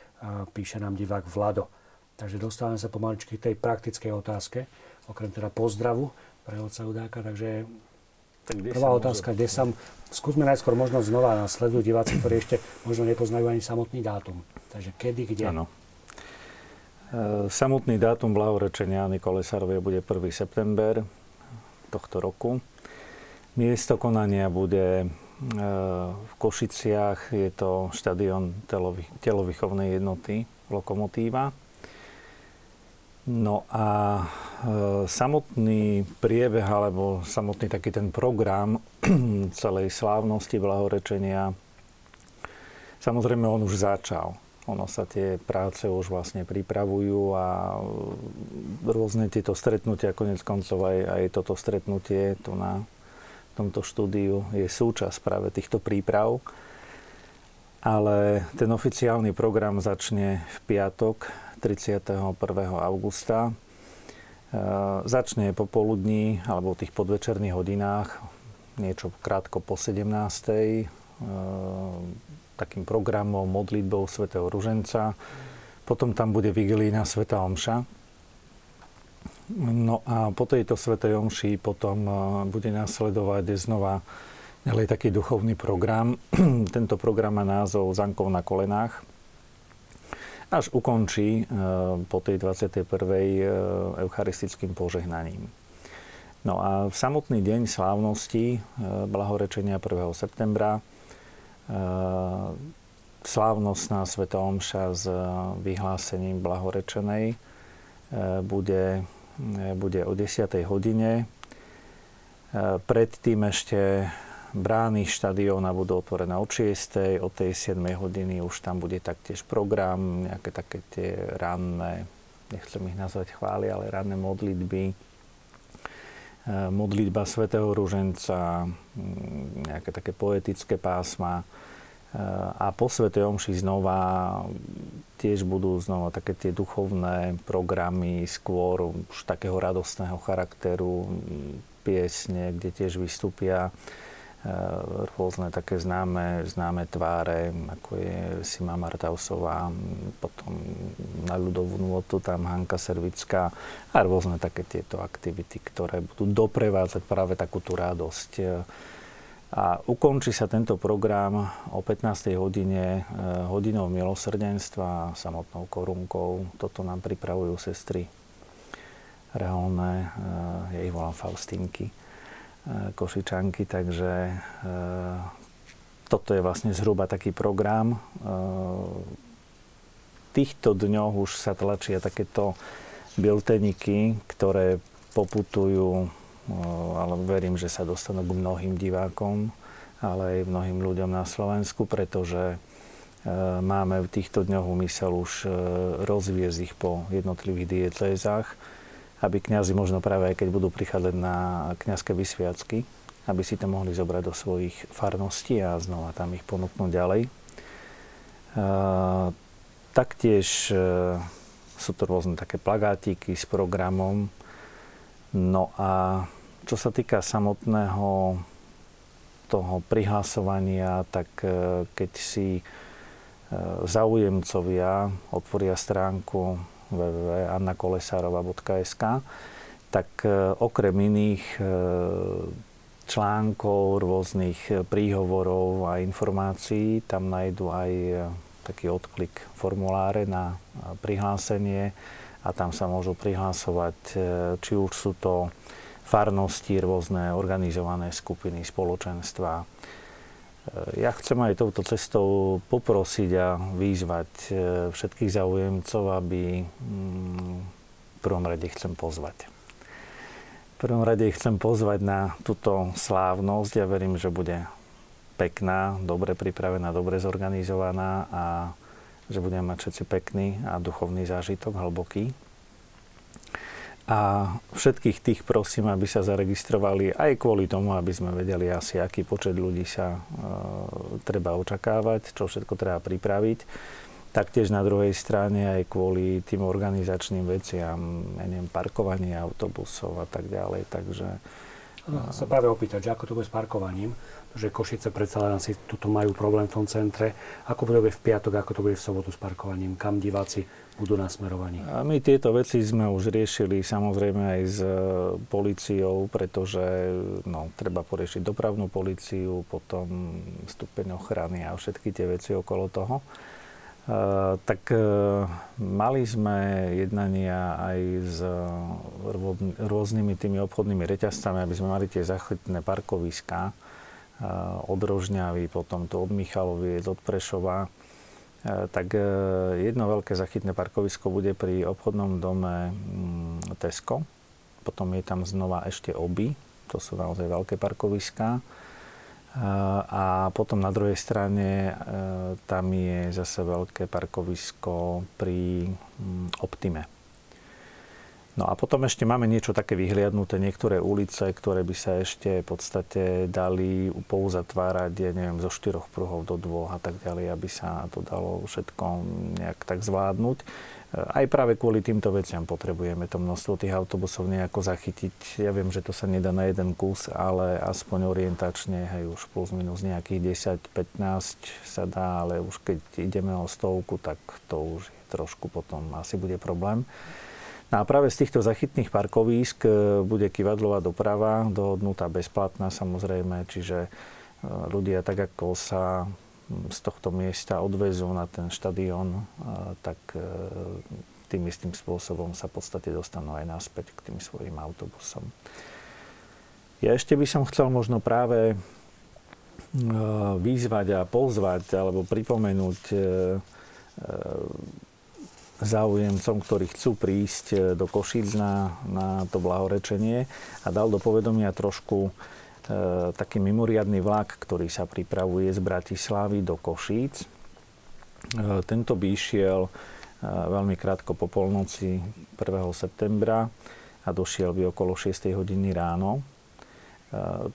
píše nám divák Vlado. Takže dostávame sa pomaličky k tej praktickej otázke, okrem teda pozdravu pre otca Hudáka. Takže tak prvá otázka, kde sa... Skúsme najskôr možno znova nasledujú diváci, ktorí ešte možno nepoznajú ani samotný dátum. Takže kedy, kde? Áno. E, samotný dátum blahorečenia Anny Kolesárovej bude 1. september tohto roku. Miesto konania bude e, v Košiciach, je to štadión telovýchovnej jednoty Lokomotíva. No a e, samotný priebeh, alebo samotný taký ten program celej slávnosti blahorečenia, samozrejme on už začal. Ono sa tie práce už vlastne pripravujú a rôzne tieto stretnutia, konec koncov aj, aj toto stretnutie tu na tomto štúdiu je súčasť práve týchto príprav. Ale ten oficiálny program začne v piatok 31. augusta. E, začne popoludní alebo v tých podvečerných hodinách, niečo krátko po 17 takým programom, modlitbou svätého Ruženca. Potom tam bude vigilína Sveta Omša. No a po tejto Svetej Omši potom e, bude nasledovať znova ďalej taký duchovný program. Tento program má názov Zankov na kolenách. Až ukončí e, po tej 21. E, eucharistickým požehnaním. No a v samotný deň slávnosti blahorečenia 1. septembra slávnostná Sveta Omša s vyhlásením blahorečenej bude, bude o 10. hodine. Predtým ešte brány štadióna budú otvorené od 6. Od tej 7. hodiny už tam bude taktiež program, nejaké také tie ranné, nechcem ich nazvať chvály, ale ranné modlitby, modlitba svätého Ruženca, nejaké také poetické pásma. A po Svete Omši znova tiež budú znova také tie duchovné programy, skôr už takého radostného charakteru, piesne, kde tiež vystúpia rôzne také známe, známe tváre, ako je Sima Martausová, potom na ľudovú nôtu tam Hanka Servická a rôzne také tieto aktivity, ktoré budú doprevádzať práve takú tú radosť a ukončí sa tento program o 15. hodine eh, hodinou milosrdenstva a samotnou korunkou. Toto nám pripravujú sestry reálne, ja ich volám Faustínky, eh, Košičanky, takže eh, toto je vlastne zhruba taký program. V týchto dňoch už sa tlačia takéto bilteniky, ktoré poputujú ale verím, že sa dostanú k mnohým divákom, ale aj mnohým ľuďom na Slovensku, pretože e, máme v týchto dňoch úmysel už e, rozviezť ich po jednotlivých diecézach, aby kňazi možno práve aj keď budú prichádzať na kňazské vysviacky, aby si to mohli zobrať do svojich farností a znova tam ich ponúknuť ďalej. E, taktiež sú to rôzne také plagátiky s programom. No a čo sa týka samotného toho prihlasovania, tak keď si zaujemcovia otvoria stránku www.annakolesárova.sk, tak e, okrem iných e, článkov, rôznych príhovorov a informácií, tam nájdu aj e, taký odklik formuláre na prihlásenie a tam sa môžu prihlásovať, či už sú to farnosti, rôzne organizované skupiny, spoločenstva, ja chcem aj touto cestou poprosiť a výzvať e, všetkých záujemcov, aby mm, v prvom rade chcem pozvať. V prvom rade chcem pozvať na túto slávnosť. Ja verím, že bude pekná, dobre pripravená, dobre zorganizovaná a že budeme mať všetci pekný a duchovný zážitok, hlboký. A všetkých tých prosím, aby sa zaregistrovali aj kvôli tomu, aby sme vedeli asi, aký počet ľudí sa e, treba očakávať, čo všetko treba pripraviť. Taktiež na druhej strane aj kvôli tým organizačným veciam, ja neviem, parkovanie autobusov a tak ďalej. Takže... No, sa práve opýtať, že ako to bude s parkovaním, že Košice predsa len asi tuto majú problém v tom centre. Ako bude v piatok, ako to bude v sobotu s parkovaním, kam diváci budú nasmerovaní. A my tieto veci sme už riešili samozrejme aj s e, policiou, pretože no, treba poriešiť dopravnú policiu, potom stupeň ochrany a všetky tie veci okolo toho. Tak uh, mali sme jednania aj s rôznymi tými obchodnými reťazcami, aby sme mali tie zachytné parkoviská od Rožňavy, potom tu od Michaloviec, od Prešova tak jedno veľké zachytné parkovisko bude pri obchodnom dome mm, Tesco. Potom je tam znova ešte oby, to sú naozaj veľké parkoviská. E, a potom na druhej strane tam je zase veľké parkovisko pri mm, Optime. No a potom ešte máme niečo také vyhliadnuté, niektoré ulice, ktoré by sa ešte v podstate dali pouzatvárať, ja neviem, zo štyroch pruhov do dvoch a tak ďalej, aby sa to dalo všetko nejak tak zvládnuť. Aj práve kvôli týmto veciam potrebujeme to množstvo tých autobusov nejako zachytiť. Ja viem, že to sa nedá na jeden kus, ale aspoň orientačne, hej, už plus minus nejakých 10-15 sa dá, ale už keď ideme o stovku, tak to už je trošku potom asi bude problém. No a práve z týchto zachytných parkovísk e, bude kivadlová doprava, dohodnutá bezplatná samozrejme, čiže e, ľudia tak ako sa z tohto miesta odvezú na ten štadión, e, tak tým istým spôsobom sa v podstate dostanú aj naspäť k tým svojim autobusom. Ja ešte by som chcel možno práve vyzvať a pozvať alebo pripomenúť záujemcom, ktorí chcú prísť e, do Košíc na, na to blahorečenie a dal do povedomia trošku e, taký mimoriadný vlak, ktorý sa pripravuje z Bratislavy do Košíc. E, tento by išiel e, veľmi krátko po polnoci 1. septembra a došiel by okolo 6. hodiny ráno. E,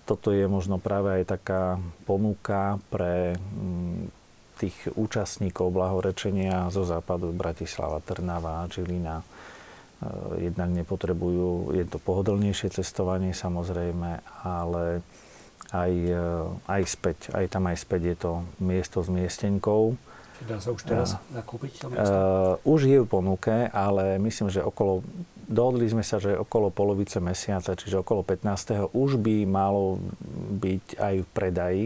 toto je možno práve aj taká ponuka pre m, tých účastníkov blahorečenia zo západu Bratislava, Trnava, Žilina e, jednak nepotrebujú, je to pohodlnejšie cestovanie samozrejme, ale aj, e, aj späť, aj tam aj späť je to miesto s miestenkou. Dá sa už teraz nakúpiť to miesto? Uh, už je v ponuke, ale myslím, že okolo, dohodli sme sa, že okolo polovice mesiaca, čiže okolo 15. už by malo byť aj v predaji.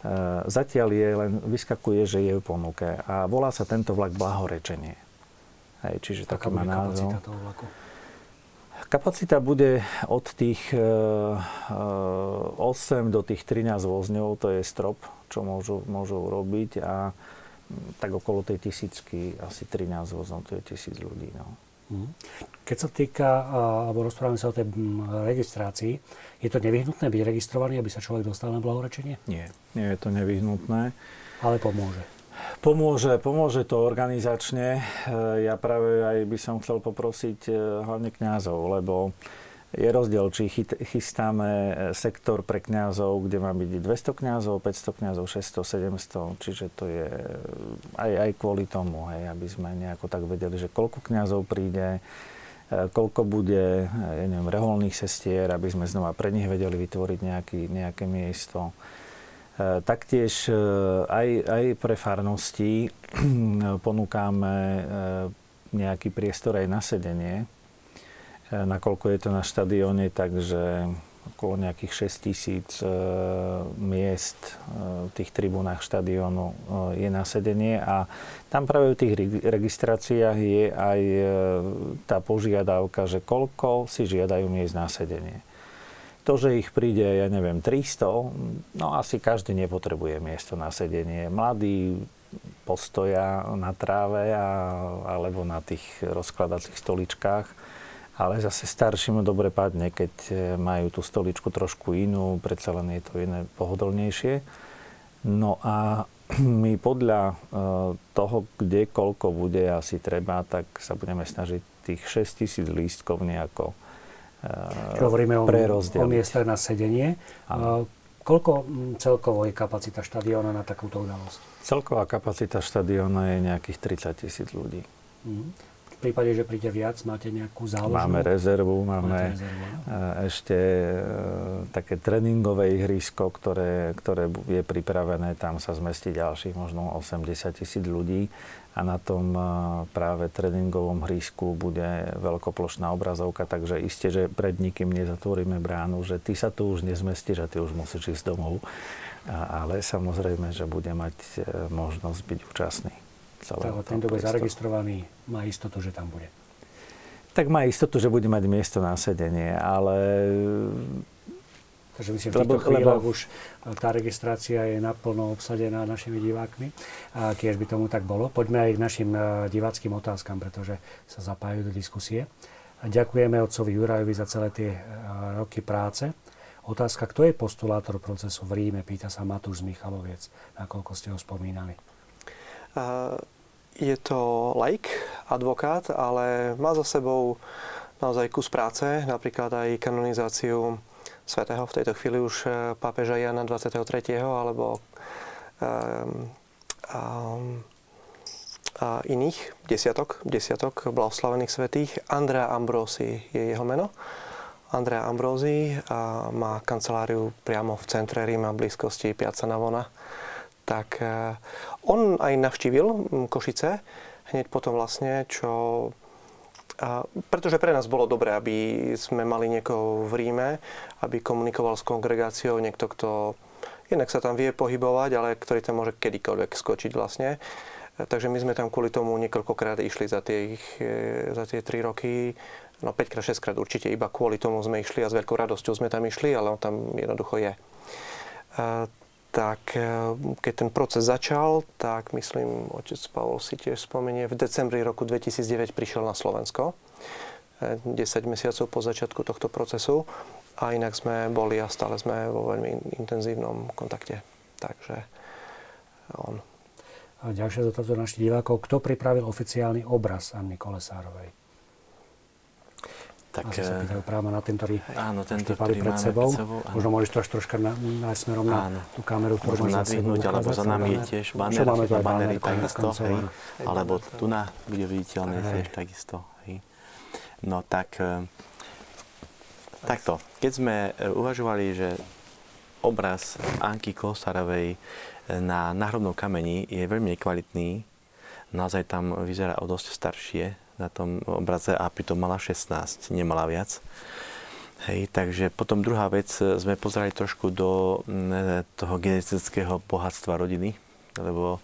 Eh, zatiaľ je len, vyskakuje, že je v ponuke a volá sa tento vlak Blahorečenie. Hej, čiže Taká taký má názov. Kapacita toho vlaku? Kapacita bude od tých 8 eh, do tých 13 vozňov, to je strop, čo môžu, môžu robiť a mm, tak okolo tej tisícky, asi 13 vozňov, to je tisíc ľudí. No. Mhm. Keď sa týka, alebo rozprávame sa o tej registrácii, je to nevyhnutné byť registrovaný, aby sa človek dostal na blahorečenie? Nie, nie je to nevyhnutné. Ale pomôže. Pomôže, pomôže to organizačne. E, ja práve aj by som chcel poprosiť e, hlavne kňazov, lebo je rozdiel, či chystáme e, sektor pre kňazov, kde má byť 200 kňazov, 500 kňazov, 600, 700, čiže to je aj, aj kvôli tomu, hej, aby sme nejako tak vedeli, že koľko kňazov príde, koľko bude, ja neviem, reholných sestier, aby sme znova pre nich vedeli vytvoriť nejaký, nejaké miesto. E, taktiež aj, aj pre farnosti ponúkame nejaký priestor aj na sedenie, nakoľko je to na štadióne, takže okolo nejakých 6 tisíc miest v tých tribúnach štadiónu je na sedenie a tam práve v tých registráciách je aj tá požiadavka, že koľko si žiadajú miest na sedenie. To, že ich príde, ja neviem, 300, no asi každý nepotrebuje miesto na sedenie. Mladí postoja na tráve a, alebo na tých rozkladacích stoličkách ale zase starším dobre padne, keď e, majú tú stoličku trošku inú, predsa len je to iné pohodlnejšie. No a my podľa e, toho, kde koľko bude asi treba, tak sa budeme snažiť tých 6 tisíc lístkov nejako Čo hovoríme o, o miestach na sedenie. A koľko celkovo je kapacita štadióna na takúto udalosť? Celková kapacita štadióna je nejakých 30 tisíc ľudí. Mm prípade, že príde viac, máte nejakú záložnú? Máme rezervu, máme rezervu, no? ešte e, také tréningové ihrisko, ktoré, ktoré je pripravené, tam sa zmestí ďalších možno 80 tisíc ľudí a na tom práve tréningovom hrísku bude veľkoplošná obrazovka, takže iste, že pred nikým nezatvoríme bránu, že ty sa tu už nezmestíš a ty už musíš ísť domov. ale samozrejme, že bude mať e, možnosť byť účastný celého ten, kto bude zaregistrovaný, má istotu, že tam bude. Tak má istotu, že bude mať miesto na sedenie, ale... Takže myslím, v týchto chvíľach už tá registrácia je naplno obsadená našimi divákmi. A tiež by tomu tak bolo. Poďme aj k našim e, diváckým otázkam, pretože sa zapájajú do diskusie. Ďakujeme otcovi Jurajovi za celé tie e, roky práce. Otázka, kto je postulátor procesu v Ríme, pýta sa Matúš z Michaloviec, nakoľko ste ho spomínali. Je to laik, advokát, ale má za sebou naozaj kus práce, napríklad aj kanonizáciu svetého, v tejto chvíli už e, pápeža Jana 23. alebo um, um, a iných desiatok, desiatok blahoslavených svetých. Andrea Ambrosi je jeho meno. Andrea Ambrosi a má kanceláriu priamo v centre Ríma, blízkosti Piazza Navona tak eh, on aj navštívil Košice hneď potom vlastne, čo pretože pre nás bolo dobré, aby sme mali niekoho v Ríme, aby komunikoval s kongregáciou, niekto, kto jednak sa tam vie pohybovať, ale ktorý tam môže kedykoľvek skočiť vlastne. Takže my sme tam kvôli tomu niekoľkokrát išli za tie, eh, za tie 3 roky. No 5 krát, 6 krát určite iba kvôli tomu sme išli a s veľkou radosťou sme tam išli, ale on tam jednoducho je tak eh, keď ten proces začal, tak myslím, otec Pavol si tiež spomenie, v decembri roku 2009 prišiel na Slovensko. 10 eh, mesiacov po začiatku tohto procesu a inak sme boli a stále sme vo veľmi intenzívnom kontakte. Takže on. A ďalšia z našich divákov. Kto pripravil oficiálny obraz Anny Kolesárovej? Tak, Asi sa eh, pýtajú práve na ten, ktorý áno, tento, ktorý pred sebou. Pred sebou Možno môžeš to až troška na, na smerom na áno. tú kameru, ktorú máš nadvihnúť, alebo za nami je tiež banner, máme tu banery takisto, hej, alebo tu na bude viditeľné tiež takisto. Hej. No tak, eh, takto, keď sme eh, uvažovali, že obraz Anky Kosarovej na náhrobnom kameni je veľmi nekvalitný, naozaj tam vyzerá o dosť staršie, na tom obraze a pritom mala 16, nemala viac. Hej, takže potom druhá vec, sme pozerali trošku do mm, toho genetického bohatstva rodiny, lebo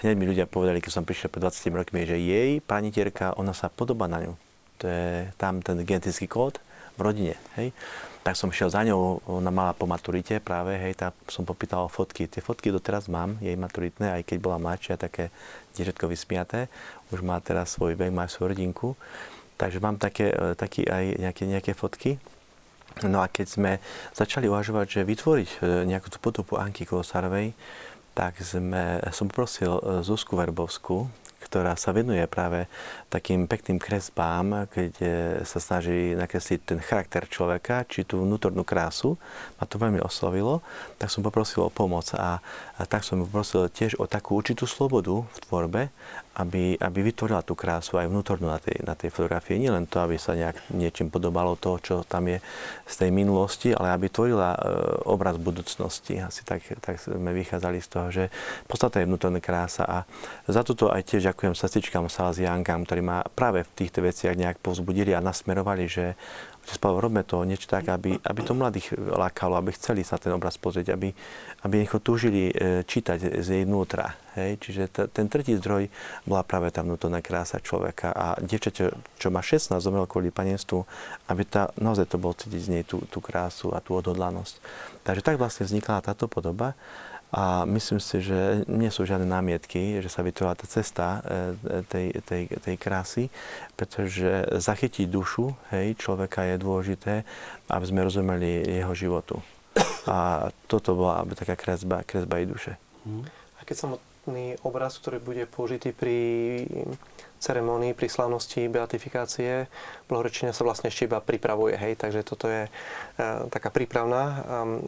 hneď mi ľudia povedali, keď som prišiel pred 20 rokmi, že jej panitierka, ona sa podobá na ňu. To je tam ten genetický kód v rodine. Hej. Tak som šiel za ňou, ona mala po maturite práve, hej, tak som popýtal o fotky. Tie fotky doteraz mám, jej maturitné, aj keď bola mladšia, také dieťatko vysmiaté už má teraz svoj vek, má svoju rodinku. Takže mám také, e, také aj nejaké, nejaké fotky. No a keď sme začali uvažovať, že vytvoriť e, nejakú tú podobu Anky Kolosárovej, tak sme, som poprosil Zuzku Verbovskú, ktorá sa venuje práve takým pekným kresbám, kde sa snaží nakresliť ten charakter človeka, či tú vnútornú krásu. Ma to veľmi oslovilo, tak som poprosil o pomoc a, a tak som poprosil tiež o takú určitú slobodu v tvorbe, aby, aby vytvorila tú krásu aj vnútornú na tej, na tej fotografii. Nie len to, aby sa nejak niečím podobalo to, čo tam je z tej minulosti, ale aby tvorila e, obraz budúcnosti. Asi tak, tak sme vychádzali z toho, že podstata je vnútorná krása a za toto aj tiež ďakujem sestričkám Salesiankám, ktorí ma práve v týchto veciach nejak povzbudili a nasmerovali, že Otec Pavel, robme to niečo tak, aby, aby to mladých lákalo, aby chceli sa ten obraz pozrieť, aby, aby nech túžili e, čítať z jej vnútra. Hej? Čiže t- ten tretí zdroj bola práve tá vnútorná krása človeka a dievčate, čo má 16, zomrel kvôli panenstvu, aby tá, naozaj to bolo cítiť z nej tú, tú krásu a tú odhodlanosť. Takže tak vlastne vznikla táto podoba. A myslím si, že nie sú žiadne námietky, že sa vytvorila tá cesta e, tej, tej, tej krásy, pretože zachytiť dušu hej, človeka je dôležité, aby sme rozumeli jeho životu. A toto bola taká kresba, kresba jej duše. A keď samotný obraz, ktorý bude použitý pri ceremonii, pri slávnosti beatifikácie, blahorečenia sa vlastne ešte iba pripravuje, hej, takže toto je e, taká prípravná e,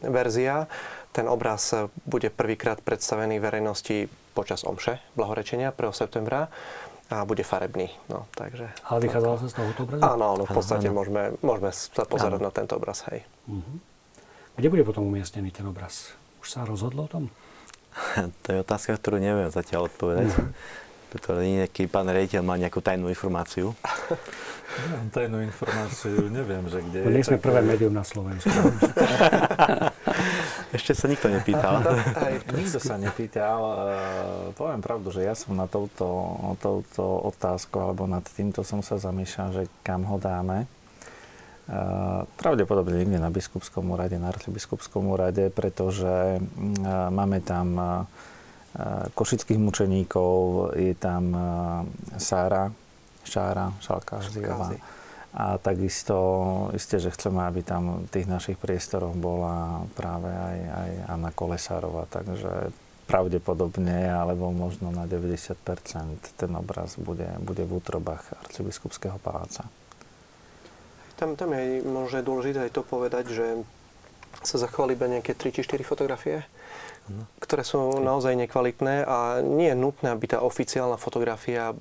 verzia. Ten obraz bude prvýkrát predstavený verejnosti počas omše blahorečenia 1. septembra a bude farebný. No, takže... Ale vychádzalo sa z tohoto obrazu? Áno, áno, v podstate môžeme, môžeme sa pozerať áno. na tento obraz, hej. Uh-huh. Kde bude potom umiestnený ten obraz? Už sa rozhodlo o tom? to je otázka, ktorú neviem zatiaľ odpovedať. Uh-huh. Pretože nejaký pán rejiteľ má nejakú tajnú informáciu. Nemám tajnú informáciu, neviem, že kde no, je. sme prvé médium na Slovensku. Ešte sa nikto nepýtal. Nikto sa nepýtal. Uh, poviem pravdu, že ja som na touto, touto otázku alebo nad týmto som sa zamýšľal, že kam ho dáme. Uh, pravdepodobne niekde na biskupskom úrade, na arcibiskupskom úrade, pretože uh, máme tam košických mučeníkov, je tam Sára, Šára, Šalka Ždiová. A takisto, isté, že chceme, aby tam v tých našich priestoroch bola práve aj, aj Anna Kolesárova, takže pravdepodobne, alebo možno na 90% ten obraz bude, bude v útrobách arcibiskupského paláca. Tam, tam je možno dôležité aj to povedať, že sa zachovali iba nejaké 3 či 4 fotografie ktoré sú naozaj nekvalitné a nie je nutné, aby tá oficiálna fotografia,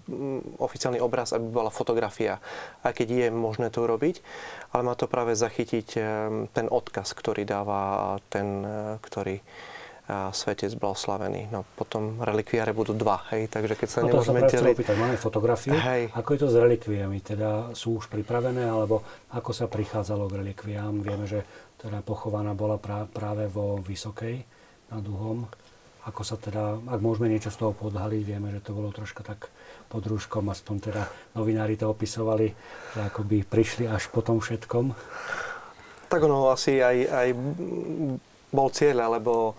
oficiálny obraz, aby bola fotografia, aj keď je možné to urobiť, ale má to práve zachytiť e, ten odkaz, ktorý dáva ten, e, ktorý e, svetec blahoslavený. No potom relikviáre budú dva, hej, takže keď sa no, nemôžeme deliť... Opýtať, máme fotografiu, hej. ako je to s relikviami, teda sú už pripravené, alebo ako sa prichádzalo k relikviám? Vieme, že teda pochovaná bola práve vo Vysokej, nad Uhom. Ako sa teda, ak môžeme niečo z toho podhaliť, vieme, že to bolo troška tak pod rúškom, aspoň teda novinári to opisovali, že akoby prišli až po tom všetkom. Tak ono asi aj, aj bol cieľ, alebo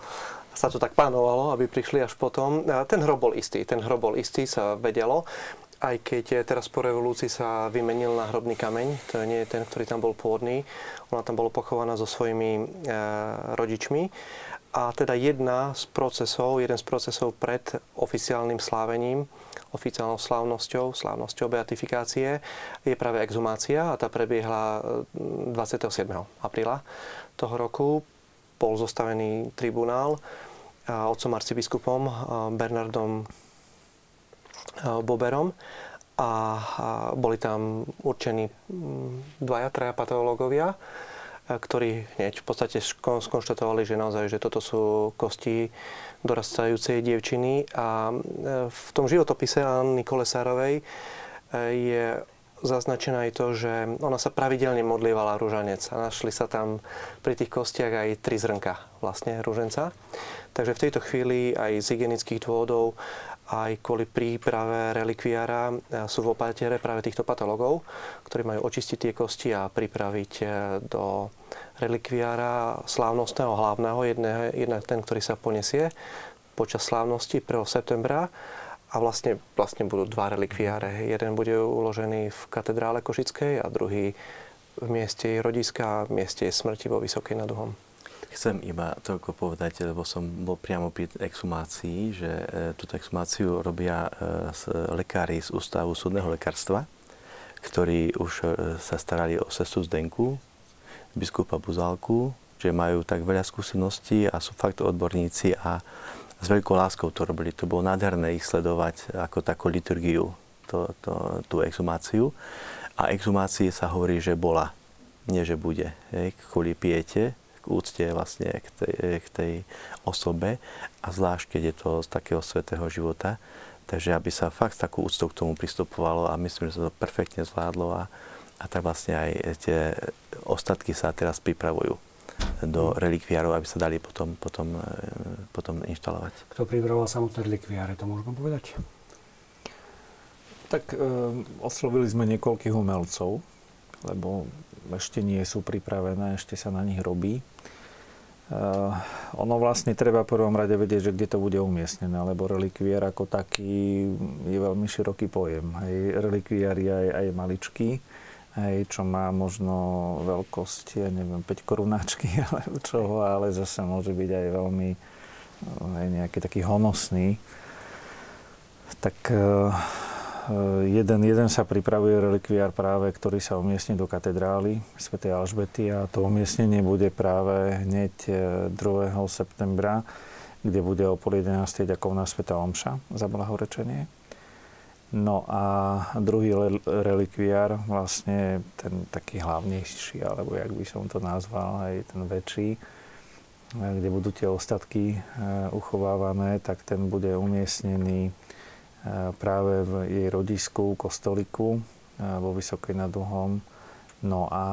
sa to tak plánovalo, aby prišli až potom. Ten hrob bol istý, ten hrob bol istý, sa vedelo. Aj keď teraz po revolúcii sa vymenil na hrobný kameň, to nie je ten, ktorý tam bol pôvodný. Ona tam bola pochovaná so svojimi e, rodičmi. A teda jedna z procesov, jeden z procesov pred oficiálnym slávením, oficiálnou slávnosťou, slávnosťou beatifikácie, je práve exhumácia a tá prebiehla 27. Mm, apríla toho roku. Bol zostavený tribunál otcom arcibiskupom Bernardom Boberom a boli tam určení mm, dvaja, traja patológovia, ktorí hneď v podstate skonštatovali, že naozaj, že toto sú kosti dorastajúcej dievčiny a e, v tom životopise Anny Kolesárovej e, je zaznačené aj to, že ona sa pravidelne modlievala rúžanec a našli sa tam pri tých kostiach aj tri zrnka vlastne rúženca. Takže v tejto chvíli aj z hygienických dôvodov aj kvôli príprave relikviára e, sú v opatere práve týchto patologov, ktorí majú očistiť tie kosti a pripraviť e, do relikviára slávnostného hlavného, jedna ten, ktorý sa poniesie počas slávnosti 1. septembra a vlastne, vlastne budú dva relikviáre. Jeden bude uložený v katedrále Košickej a druhý v mieste rodiska v mieste smrti vo Vysokej nad Uhom. Chcem iba toľko povedať, lebo som bol priamo pri exhumácii, že e, túto exhumáciu robia e, lekári z Ústavu súdneho lekárstva, ktorí už e, sa starali o sestru Zdenku, biskupa Buzálku, že majú tak veľa skúseností a sú fakt odborníci a s veľkou láskou to robili. To bolo nádherné ich sledovať ako takú liturgiu, to, to, tú exhumáciu. A exhumácii sa hovorí, že bola, nie že bude. Hej, kvôli piete, úcte vlastne k tej, k tej osobe a zvlášť, keď je to z takého svetého života. Takže aby sa fakt s takú úctou k tomu pristupovalo a myslím, že sa to perfektne zvládlo a, a tak vlastne aj tie ostatky sa teraz pripravujú do relikviárov, aby sa dali potom, potom, e, potom inštalovať. Kto pripravoval samotné relikviáre, to môžeme povedať? Tak e, oslovili sme niekoľkých umelcov, lebo ešte nie sú pripravené, ešte sa na nich robí. Uh, ono vlastne treba v prvom rade vedieť, že kde to bude umiestnené, lebo relikviár ako taký je veľmi široký pojem. Hej, relikviár je aj, aj maličký, hej, čo má možno veľkosť, ja neviem, 5 korunáčky alebo čoho, ale zase môže byť aj veľmi aj nejaký taký honosný. Tak uh, Eh, jeden, jeden sa pripravuje relikviár práve, ktorý sa umiestni do katedrály Sv. Alžbety a to umiestnenie bude práve hneď 2. Eh, septembra, kde bude o pol 11. ďakovná Sv. Omša za blahorečenie. No a druhý relikviár, vlastne ten taký hlavnejší, alebo jak by som to nazval, aj ten väčší, eh, kde budú tie ostatky uchovávané, tak ten bude umiestnený práve v jej rodisku, kostoliku vo Vysokej nad Uhom. No a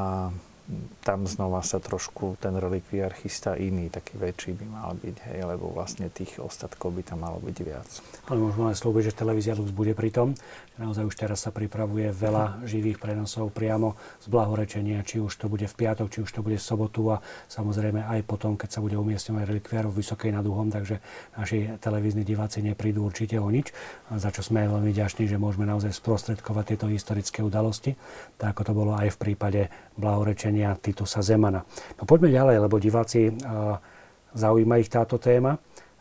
tam znova sa trošku ten relikviár chystá iný, taký väčší by mal byť, hej, lebo vlastne tých ostatkov by tam malo byť viac. Ale môžeme len slúbiť, že televízia Lux bude pri tom. Naozaj už teraz sa pripravuje veľa živých prenosov priamo z blahorečenia, či už to bude v piatok, či už to bude v sobotu a samozrejme aj potom, keď sa bude umiestňovať relikviár v Vysokej nad Uhom, takže naši televízni diváci neprídu určite o nič, za čo sme veľmi ďační, že môžeme naozaj sprostredkovať tieto historické udalosti, tak ako to bolo aj v prípade blahorečenia Titusa Zemana. No poďme ďalej, lebo diváci zaujíma ich táto téma.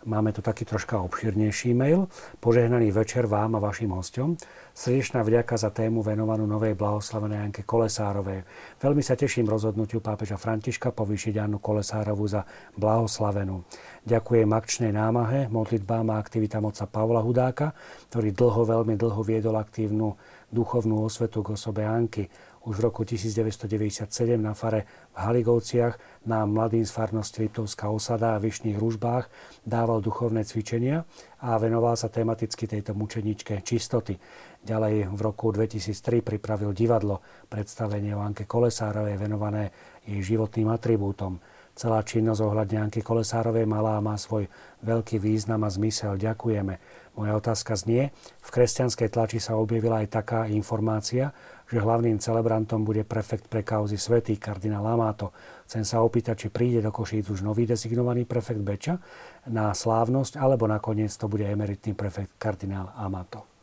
Máme tu taký troška obširnejší mail. Požehnaný večer vám a vašim hostom. Srdečná vďaka za tému venovanú novej blahoslavenej Janke Kolesárovej. Veľmi sa teším rozhodnutiu pápeža Františka povýšiť Annu Kolesárovu za blahoslavenú. Ďakujem akčnej námahe, modlitbám a aktivitám oca Pavla Hudáka, ktorý dlho, veľmi dlho viedol aktívnu duchovnú osvetu k osobe Anky už v roku 1997 na fare v Haligovciach nám mladým z farnosti Liptovská osada a Vyšných ružbách dával duchovné cvičenia a venoval sa tematicky tejto mučeničke čistoty. Ďalej v roku 2003 pripravil divadlo, predstavenie o Anke Kolesárovej venované jej životným atribútom. Celá činnosť ohľadne Anky Kolesárovej malá má svoj veľký význam a zmysel. Ďakujeme. Moja otázka znie, v kresťanskej tlači sa objavila aj taká informácia, že hlavným celebrantom bude prefekt pre kauzy Svetý, kardinál Amato. Chcem sa opýtať, či príde do Košíc už nový dezignovaný prefekt Beča na slávnosť, alebo nakoniec to bude emeritný prefekt kardinál Amato.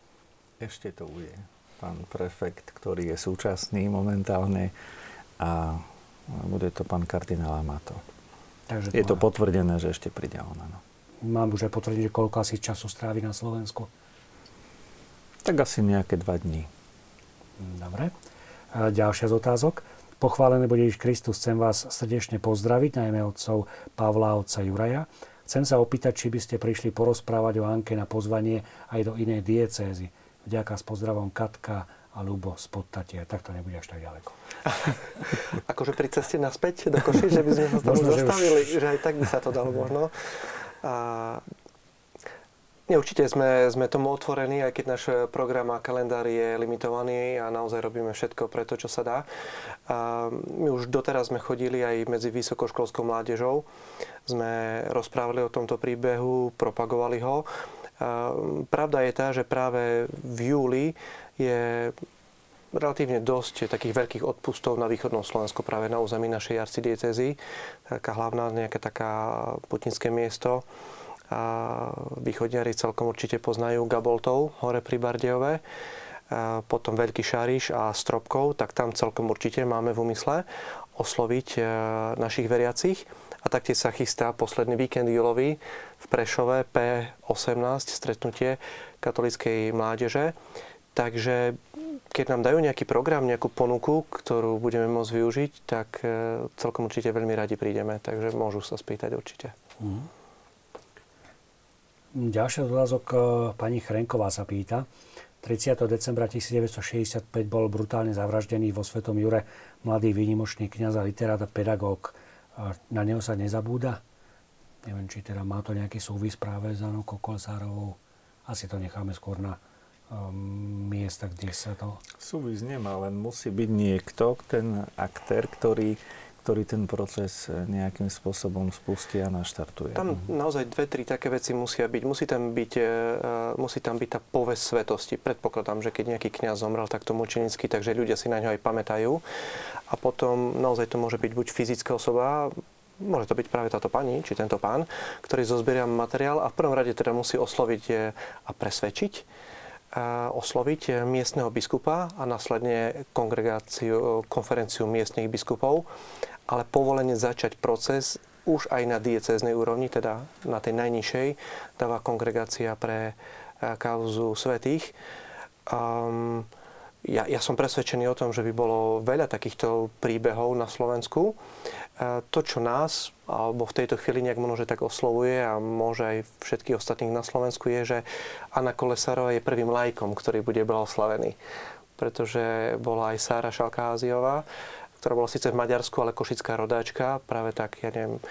Ešte to bude pán prefekt, ktorý je súčasný momentálne a bude to pán kardinál Amato. Takže je to má... potvrdené, že ešte príde on, áno. Mám už aj potvrdiť, že koľko asi času strávi na Slovensku? Tak asi nejaké dva dní. Dobre. A ďalšia z otázok. Pochválený bude Ježiš Kristus. Chcem vás srdečne pozdraviť, najmä otcov Pavla a otca Juraja. Chcem sa opýtať, či by ste prišli porozprávať o Anke na pozvanie aj do inej diecézy. Vďaka s pozdravom Katka a Lubo z Podtatia. Tak to nebude až tak ďaleko. akože pri ceste naspäť do Koši, že by sme sa tam zastavili, že, už... že aj tak by sa to dalo možno. A nie, určite sme, sme tomu otvorení, aj keď náš program a kalendár je limitovaný a naozaj robíme všetko pre to, čo sa dá. A my už doteraz sme chodili aj medzi vysokoškolskou mládežou. Sme rozprávali o tomto príbehu, propagovali ho. A pravda je tá, že práve v júli je relatívne dosť takých veľkých odpustov na východnom Slovensku, práve na území našej arcidiecezy. Taká hlavná nejaké taká putinské miesto a východňari celkom určite poznajú Gaboltov, hore pri Bardejove, a potom Veľký Šariš a Stropkov, tak tam celkom určite máme v úmysle osloviť e, našich veriacich. A taktiež sa chystá posledný víkend júlový v Prešove P18 stretnutie katolíckej mládeže. Takže keď nám dajú nejaký program, nejakú ponuku, ktorú budeme môcť využiť, tak e, celkom určite veľmi radi prídeme. Takže môžu sa spýtať určite. Mm. Ďalší otázok e, pani Chrenková sa pýta. 30. decembra 1965 bol brutálne zavraždený vo Svetom Jure mladý výnimočný kniaz a literát a pedagóg. Na neho sa nezabúda? Neviem, či teda má to nejaký súvis práve s Anou Kokolzárovou. Asi to necháme skôr na um, miesta, kde sa to... Súvis nemá, len musí byť niekto, ten aktér, ktorý ktorý ten proces nejakým spôsobom spustí a naštartuje. Tam naozaj dve, tri také veci musia byť. Musí tam byť, e, musí tam byť tá povesť svetosti. Predpokladám, že keď nejaký kňaz zomrel, tak to mučenický, takže ľudia si na ňo aj pamätajú. A potom naozaj to môže byť buď fyzická osoba, môže to byť práve táto pani, či tento pán, ktorý zozbieria materiál a v prvom rade teda musí osloviť a presvedčiť osloviť miestneho biskupa a následne kongregáciu, konferenciu miestnych biskupov ale povolenie začať proces už aj na diecéznej úrovni, teda na tej najnižšej, dáva kongregácia pre e, kauzu svetých. Um, ja, ja som presvedčený o tom, že by bolo veľa takýchto príbehov na Slovensku. E, to, čo nás, alebo v tejto chvíli nejak možno, že tak oslovuje a môže aj všetkých ostatných na Slovensku, je, že Anna Kolesárová je prvým lajkom, ktorý bude blahoslavený. Pretože bola aj Sára Šalkáziová, ktorá bola síce v Maďarsku, ale košická rodáčka, práve tak, ja neviem,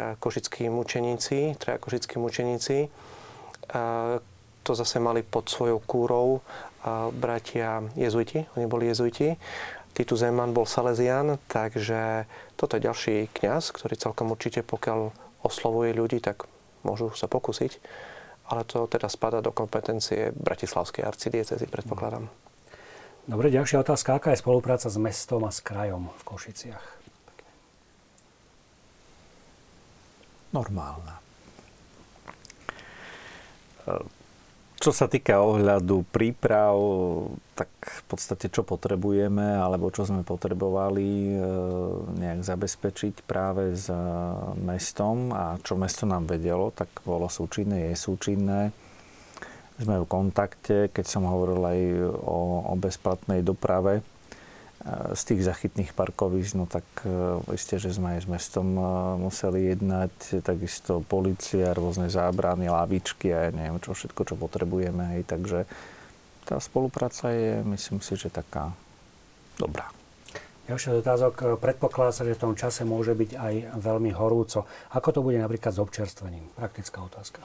e, košickí mučeníci, traja košickí mučeníci. E, to zase mali pod svojou kúrou bratia jezuiti, oni boli jezuiti. Titus Zeman bol Salesian, takže toto je ďalší kňaz, ktorý celkom určite, pokiaľ oslovuje ľudí, tak môžu sa pokúsiť. Ale to teda spada do kompetencie Bratislavskej arcidiecezy, predpokladám. Dobre, ďalšia otázka. Aká je spolupráca s mestom a s krajom v Košiciach? Normálna. Čo sa týka ohľadu príprav, tak v podstate čo potrebujeme, alebo čo sme potrebovali e, nejak zabezpečiť práve s mestom. A čo mesto nám vedelo, tak bolo súčinné, je súčinné. Sme v kontakte, keď som hovoril aj o, o bezplatnej doprave z tých zachytných parkovísk, no tak e, isté, že sme aj s mestom e, museli jednať, takisto policia, rôzne zábrany, lavičky a ja neviem čo všetko, čo potrebujeme. Hej. Takže tá spolupráca je, myslím si, že taká dobrá. Ďalší otázok. Predpokladá sa, že v tom čase môže byť aj veľmi horúco. Ako to bude napríklad s občerstvením? Praktická otázka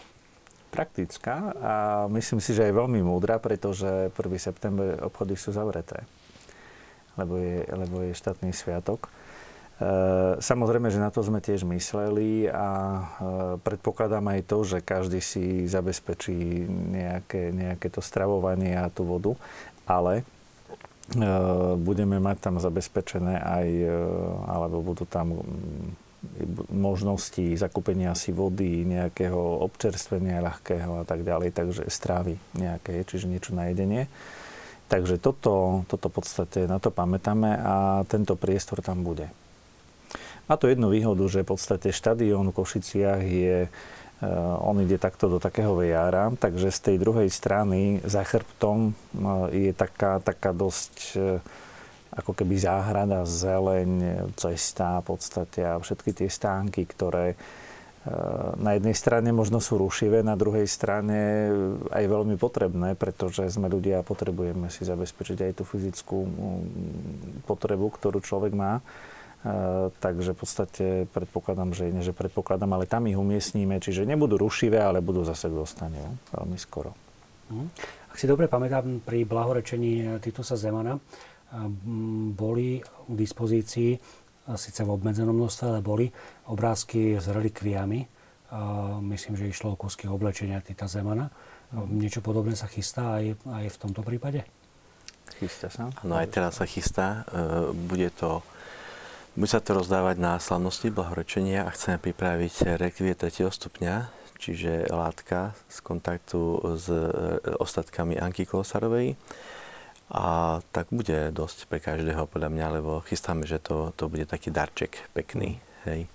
praktická a myslím si, že je veľmi múdra, pretože 1. september obchody sú zavreté, lebo je, lebo je štátny sviatok. E, samozrejme, že na to sme tiež mysleli a e, predpokladám aj to, že každý si zabezpečí nejaké, nejaké to stravovanie a tú vodu, ale e, budeme mať tam zabezpečené aj, alebo budú tam možnosti zakúpenia si vody, nejakého občerstvenia ľahkého a tak ďalej, takže strávy nejaké, čiže niečo na jedenie. Takže toto, toto v podstate na to pamätáme a tento priestor tam bude. Má to jednu výhodu, že v podstate štadión v Košiciach je, eh, on ide takto do takého vejára, takže z tej druhej strany za chrbtom eh, je taká, taká dosť eh, ako keby záhrada, zeleň, cesta v podstate a všetky tie stánky, ktoré e, na jednej strane možno sú rušivé, na druhej strane aj veľmi potrebné, pretože sme ľudia a potrebujeme si zabezpečiť aj tú fyzickú potrebu, ktorú človek má. Uh, takže v podstate predpokladám, že nie, že predpokladám, ale tam ich umiestníme, čiže nebudú rušivé, ale budú zase k dostaniu veľmi skoro. Mhm. Ak si dobre pamätám, pri blahorečení Titusa Zemana boli k dispozícii, síce v obmedzenom množstve, ale boli obrázky s relikviami. Myslím, že išlo o kusky oblečenia Tita Zemana. Niečo podobné sa chystá aj, aj v tomto prípade? Chystá sa? No aj teraz sa chystá. E, bude to bude sa to rozdávať na slavnosti blahorečenia a chceme pripraviť rekvie 3. stupňa, čiže látka z kontaktu s e, ostatkami Anky Kolosarovej a tak bude dosť pre každého podľa mňa, lebo chystáme, že to, to bude taký darček pekný. Hej.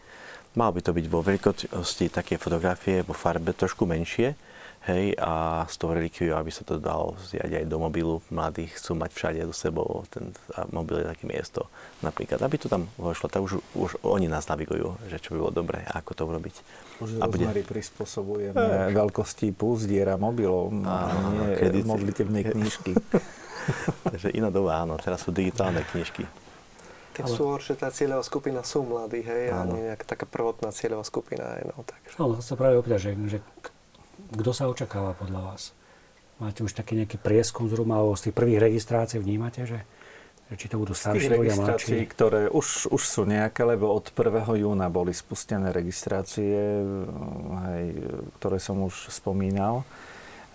Mal by to byť vo veľkosti také fotografie, vo farbe trošku menšie, hej, a s tou relikviou, aby sa to dalo zjať aj do mobilu. Mladí chcú mať všade do sebou, ten a mobil je také miesto. Napríklad, aby to tam vošlo, tak už, už oni nás navigujú, že čo by bolo dobré, ako to urobiť. Už a bude... prispôsobujeme veľkosti púzdiera mobilov, a nie modlitevnej knižky. Takže iná doba, áno, teraz sú digitálne knižky. Tak ale... sú že tá cieľová skupina sú mladí, hej, áno. a nie nejaká taká prvotná cieľová skupina. No, takže. No, sa práve opýtať, že, že kto sa očakáva podľa vás? Máte už taký nejaký prieskum zhruba, alebo z tých prvých registrácií vnímate, že, že či to budú starší ľudia, mladší? ktoré už, už sú nejaké, lebo od 1. júna boli spustené registrácie, hej, ktoré som už spomínal.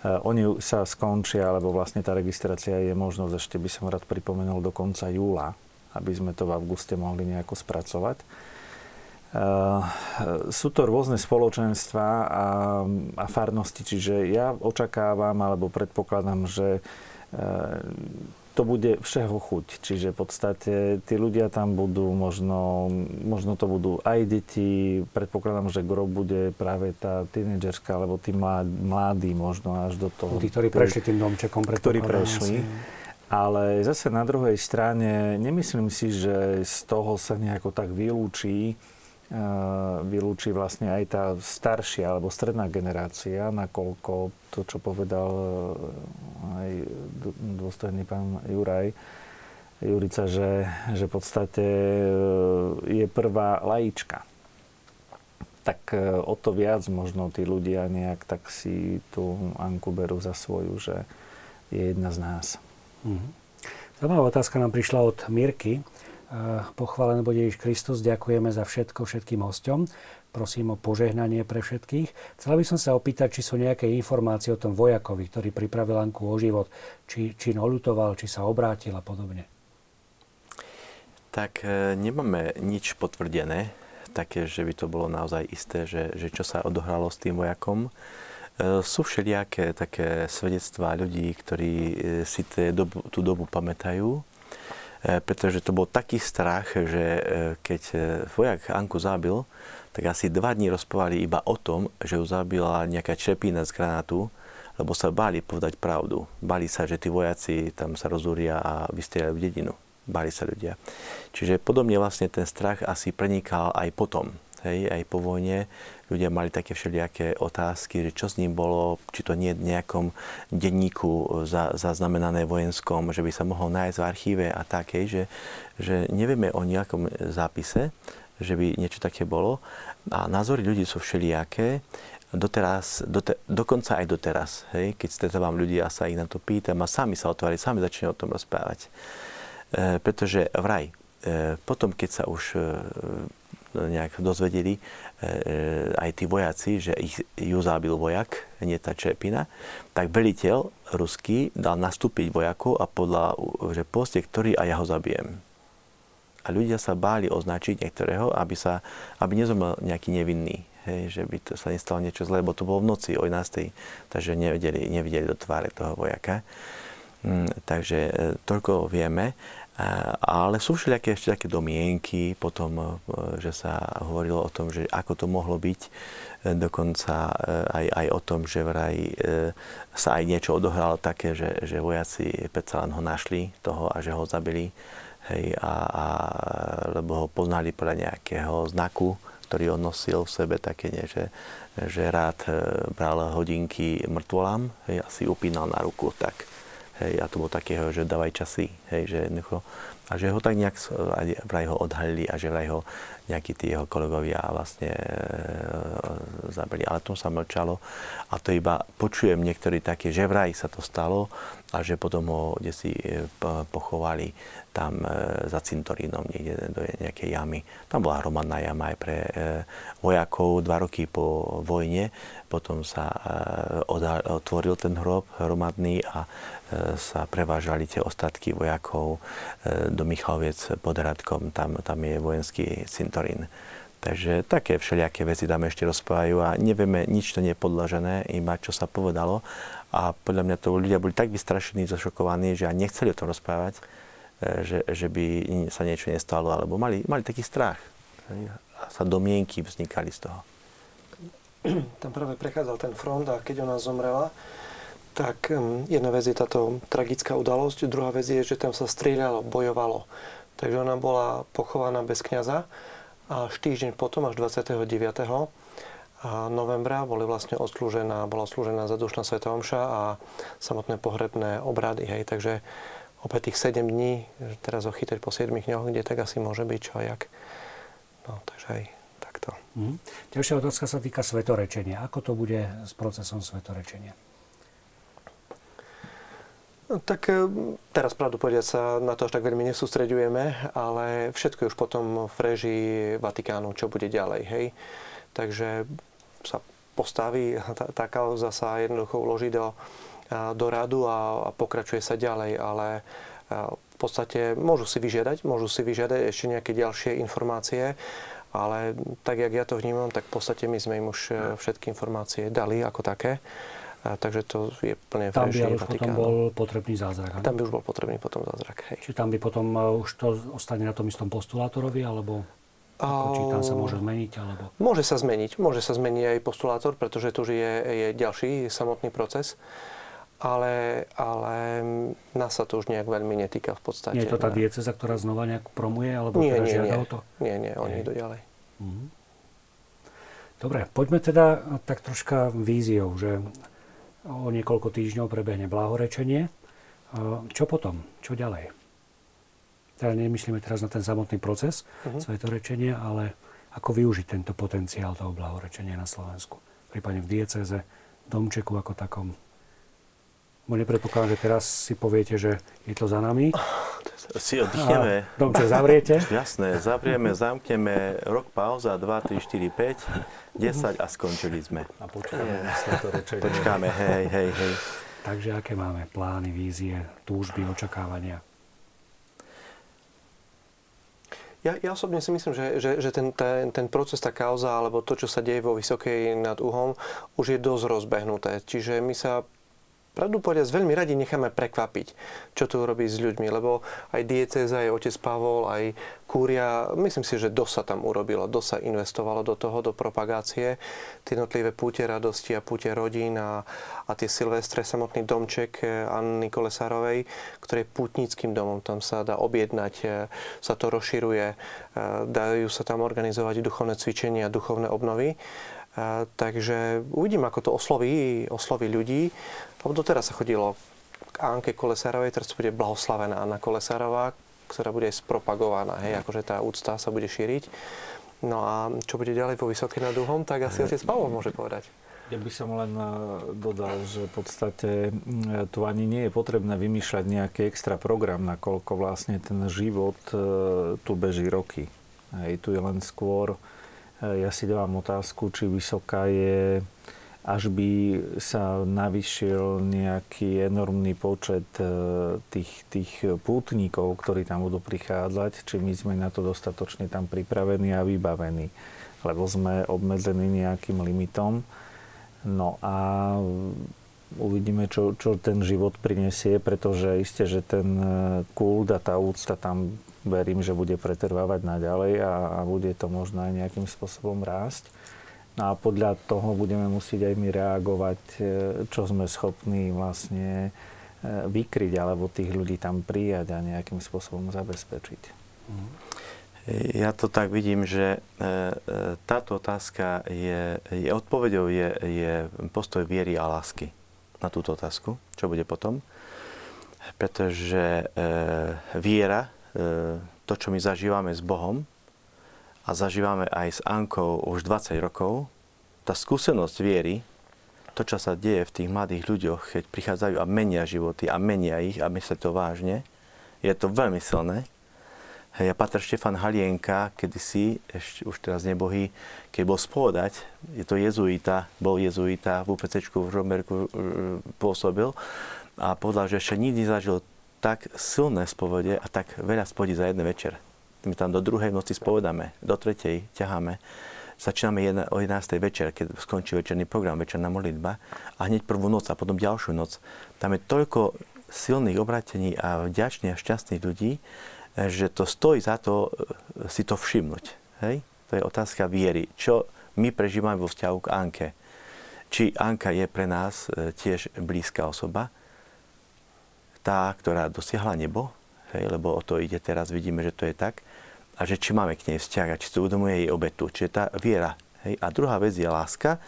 Uh, oni sa skončia, alebo vlastne tá registrácia je možnosť, ešte by som rád pripomenul, do konca júla aby sme to v auguste mohli nejako spracovať. Uh, sú to rôzne spoločenstva a, a farnosti, čiže ja očakávam alebo predpokladám, že uh, to bude všeho chuť. Čiže v podstate tí ľudia tam budú, možno, možno to budú aj deti, predpokladám, že gro bude práve tá tínedžerská, alebo tí mladí možno až do toho. Tí, ktorí prešli tým domčekom, ktorí prešli. Asi. Ale zase na druhej strane nemyslím si, že z toho sa nejako tak vylúči, vylúči vlastne aj tá staršia alebo stredná generácia, nakoľko to, čo povedal uh, aj dôstojný pán Juraj, Jurica, že, že v podstate uh, je prvá lajička. Tak o to viac možno tí ľudia nejak tak si tú Anku berú za svoju, že je jedna z nás. Mm-hmm. Zaujímavá otázka nám prišla od Mirky. Pochválený bude Ježiš Kristus, ďakujeme za všetko všetkým hosťom. Prosím o požehnanie pre všetkých. Chcela by som sa opýtať, či sú nejaké informácie o tom vojakovi, ktorý pripravil Anku o život, či, či nolutoval, či sa obrátil a podobne. Tak e, nemáme nič potvrdené, také, že by to bolo naozaj isté, že, že čo sa odohralo s tým vojakom. E, sú všelijaké také svedectvá ľudí, ktorí si dobu, tú dobu pamätajú, pretože to bol taký strach, že keď vojak Anku zabil, tak asi dva dní rozprávali iba o tom, že ju zabila nejaká čepina z granátu, lebo sa báli povedať pravdu. Báli sa, že tí vojaci tam sa rozúria a vystrieľajú dedinu. Báli sa ľudia. Čiže podobne vlastne ten strach asi prenikal aj potom hej, aj po vojne, ľudia mali také všelijaké otázky, že čo s ním bolo, či to nie v nejakom denníku za, zaznamenané vojenskom, že by sa mohol nájsť v archíve a tak, hej, že, že nevieme o nejakom zápise, že by niečo také bolo. A názory ľudí sú všelijaké, doteraz, dote, dokonca aj doteraz, hej, keď stretávam ľudí a sa ich na to pýtam a sami sa otvárajú, sami začne o tom rozprávať. E, pretože vraj, e, potom keď sa už e, nejak dozvedeli e, e, aj tí vojaci, že ich, ju zabil vojak, nie tá Čepina, tak veliteľ ruský dal nastúpiť vojakov a podľa, že poste, ktorý a ja ho zabijem. A ľudia sa báli označiť niektorého, aby, sa, aby nezomrel nejaký nevinný. Hej, že by to sa nestalo niečo zlé, lebo to bolo v noci o 11. Takže nevideli, nevideli do tváre toho vojaka. Mm, takže e, toľko vieme. Ale sú všelijaké ešte také domienky, potom, e, že sa hovorilo o tom, že ako to mohlo byť, e, dokonca aj, aj o tom, že vraj sa aj niečo odohralo také, že, že vojaci predsa len ho našli toho a že ho zabili, hej, a, a, lebo ho poznali podľa nejakého znaku, ktorý on nosil v sebe, také nie, že, že rád bral hodinky mŕtvolám, hej, a si upínal na ruku, tak Hej, a to bolo takého, že dávaj časy. Hej, že jednoducho, a že ho tak nejak vraj ho odhalili a že vraj ho nejakí tí jeho kolegovia vlastne e, zabili. Ale tom sa mlčalo. A to iba počujem niektorí také, že vraj sa to stalo a že potom ho kde si e, pochovali tam e, za cintorínom niekde do nejakej jamy. Tam bola hromadná jama aj pre e, vojakov dva roky po vojne. Potom sa e, otvoril ten hrob hromadný a sa prevážali tie ostatky vojakov do Michaloviec pod Hradkom. Tam, tam je vojenský cintorín. Takže také všelijaké veci tam ešte rozprávajú a nevieme, nič to nie je podložené, iba čo sa povedalo. A podľa mňa to ľudia boli tak vystrašení, zošokovaní, že ani nechceli o tom rozprávať, že, že by sa niečo nestalo, alebo mali, mali taký strach. sa domienky vznikali z toho? Tam práve prechádzal ten front a keď ona zomrela, tak jedna vec je táto tragická udalosť, druhá vec je, že tam sa strieľalo, bojovalo. Takže ona bola pochovaná bez kniaza a až týždeň potom, až 29. novembra, boli vlastne odslúžená, bola odslúžená zadušná sveta omša a samotné pohrebné obrady. Hej. Takže opäť tých 7 dní, teraz ho chytať po 7 dňoch, kde tak asi môže byť čo a jak. No, takže aj takto. Mm. Ďalšia otázka sa týka svetorečenia. Ako to bude s procesom svetorečenia? No, tak e, teraz pravdu povedať sa na to až tak veľmi nesústreďujeme, ale všetko je už potom v režii Vatikánu, čo bude ďalej. Hej? Takže sa postaví, tá, tá kauza sa jednoducho uloží do, do radu a, a pokračuje sa ďalej, ale v podstate môžu si vyžiadať, môžu si vyžiadať ešte nejaké ďalšie informácie, ale tak, jak ja to vnímam, tak v podstate my sme im už e, všetky informácie dali ako také. A, takže to je plne Tam by už potom bol potrebný zázrak. Tam by už bol potrebný potom zázrak. Hej. Či tam by potom uh, už to ostane na tom istom postulátorovi, alebo ako, či tam sa môže zmeniť? Alebo... Môže sa zmeniť. Môže sa zmeniť aj postulátor, pretože už je, je ďalší samotný proces. Ale, ale nás sa to už nejak veľmi netýka v podstate. Nie je to tá dieceza, ktorá znova nejak promuje, alebo nie, teda nie, žiada nie. o to? Nie, nie, oni idú ďalej. Mhm. Dobre, poďme teda tak troška víziou, že O niekoľko týždňov prebehne blahorečenie. Čo potom? Čo ďalej? Teda nemyslíme teraz na ten samotný proces uh-huh. svetorečenia, ale ako využiť tento potenciál toho blahorečenia na Slovensku. Prípadne v dieceze, domčeku ako takom. Bo nepredpokladám, že teraz si poviete, že je to za nami. Si oddychneme. Domček zavriete. Jasné, zavrieme, zamkneme, rok pauza, 2, 3, 4, 5, 10 a skončili sme. A počkáme Počkáme, hej, hej, hej. Takže aké máme plány, vízie, túžby, očakávania? Ja, ja osobne si myslím, že, že, že ten, ten, ten proces, tá kauza, alebo to, čo sa deje vo Vysokej nad Uhom, už je dosť rozbehnuté. Čiže my sa pravdu povedať, veľmi radi necháme prekvapiť, čo tu robí s ľuďmi, lebo aj dieceza, aj otec Pavol, aj kúria, myslím si, že dosť sa tam urobilo, dosť sa investovalo do toho, do propagácie, tie jednotlivé púte radosti a púte rodín a, a tie silvestre, samotný domček eh, Anny Kolesárovej, ktorý je pútnickým domom, tam sa dá objednať, eh, sa to rozširuje, eh, dajú sa tam organizovať duchovné cvičenia, duchovné obnovy. Takže uvidím, ako to osloví, osloví ľudí. Lebo doteraz sa chodilo k Anke Kolesárovej, teraz bude blahoslavená Anna Kolesárová, ktorá bude spropagovaná, hej, akože tá úcta sa bude šíriť. No a čo bude ďalej vo Vysokej nad Uhom, tak asi otec Pavol môže povedať. Ja by som len eh, dodal, že v podstate mm, tu ani nie je potrebné vymýšľať nejaký extra program, nakoľko vlastne ten život eh, tu beží roky. Hej, tu je len skôr ja si dávam otázku, či vysoká je, až by sa navyšil nejaký enormný počet e, tých, tých pútnikov, ktorí tam budú prichádzať, či my sme na to dostatočne tam pripravení a vybavení. Lebo sme obmedzení nejakým limitom. No a uvidíme, čo, čo ten život prinesie, pretože isté, že ten e, kult a tá úcta tam verím, že bude pretrvávať naďalej a, a bude to možno aj nejakým spôsobom rásť. No a podľa toho budeme musieť aj my reagovať, e, čo sme schopní vlastne e, vykryť alebo tých ľudí tam prijať a nejakým spôsobom zabezpečiť. Ja to tak vidím, že e, táto otázka je, je odpovedou je, je postoj viery a lásky na túto otázku, čo bude potom. Pretože viera to, čo my zažívame s Bohom a zažívame aj s Ankou už 20 rokov, tá skúsenosť viery, to, čo sa deje v tých mladých ľuďoch, keď prichádzajú a menia životy a menia ich a myslia to vážne, je to veľmi silné. Ja Pater Štefan Halienka, kedysi, ešte už teraz nebohý, keď bol spovedať, je to jezuita, bol jezuita v UPC v Žomberku e, pôsobil a povedal, že ešte nikdy zažil tak silné spovede a tak veľa spovedí za jeden večer. My tam do druhej noci spovedáme, do tretej ťaháme. Začíname jedna, o 11. večer, keď skončí večerný program, večerná modlitba a hneď prvú noc a potom ďalšiu noc. Tam je toľko silných obratení a vďačných a šťastných ľudí, že to stojí za to e, si to všimnúť. Hej? To je otázka viery. Čo my prežívame vo vzťahu k Anke. Či Anka je pre nás e, tiež blízka osoba, tá, ktorá dosiahla nebo, hej, lebo o to ide teraz, vidíme, že to je tak, a že či máme k nej vzťah a či si uvedomuje jej obetu. Čiže tá viera. Hej. A druhá vec je láska,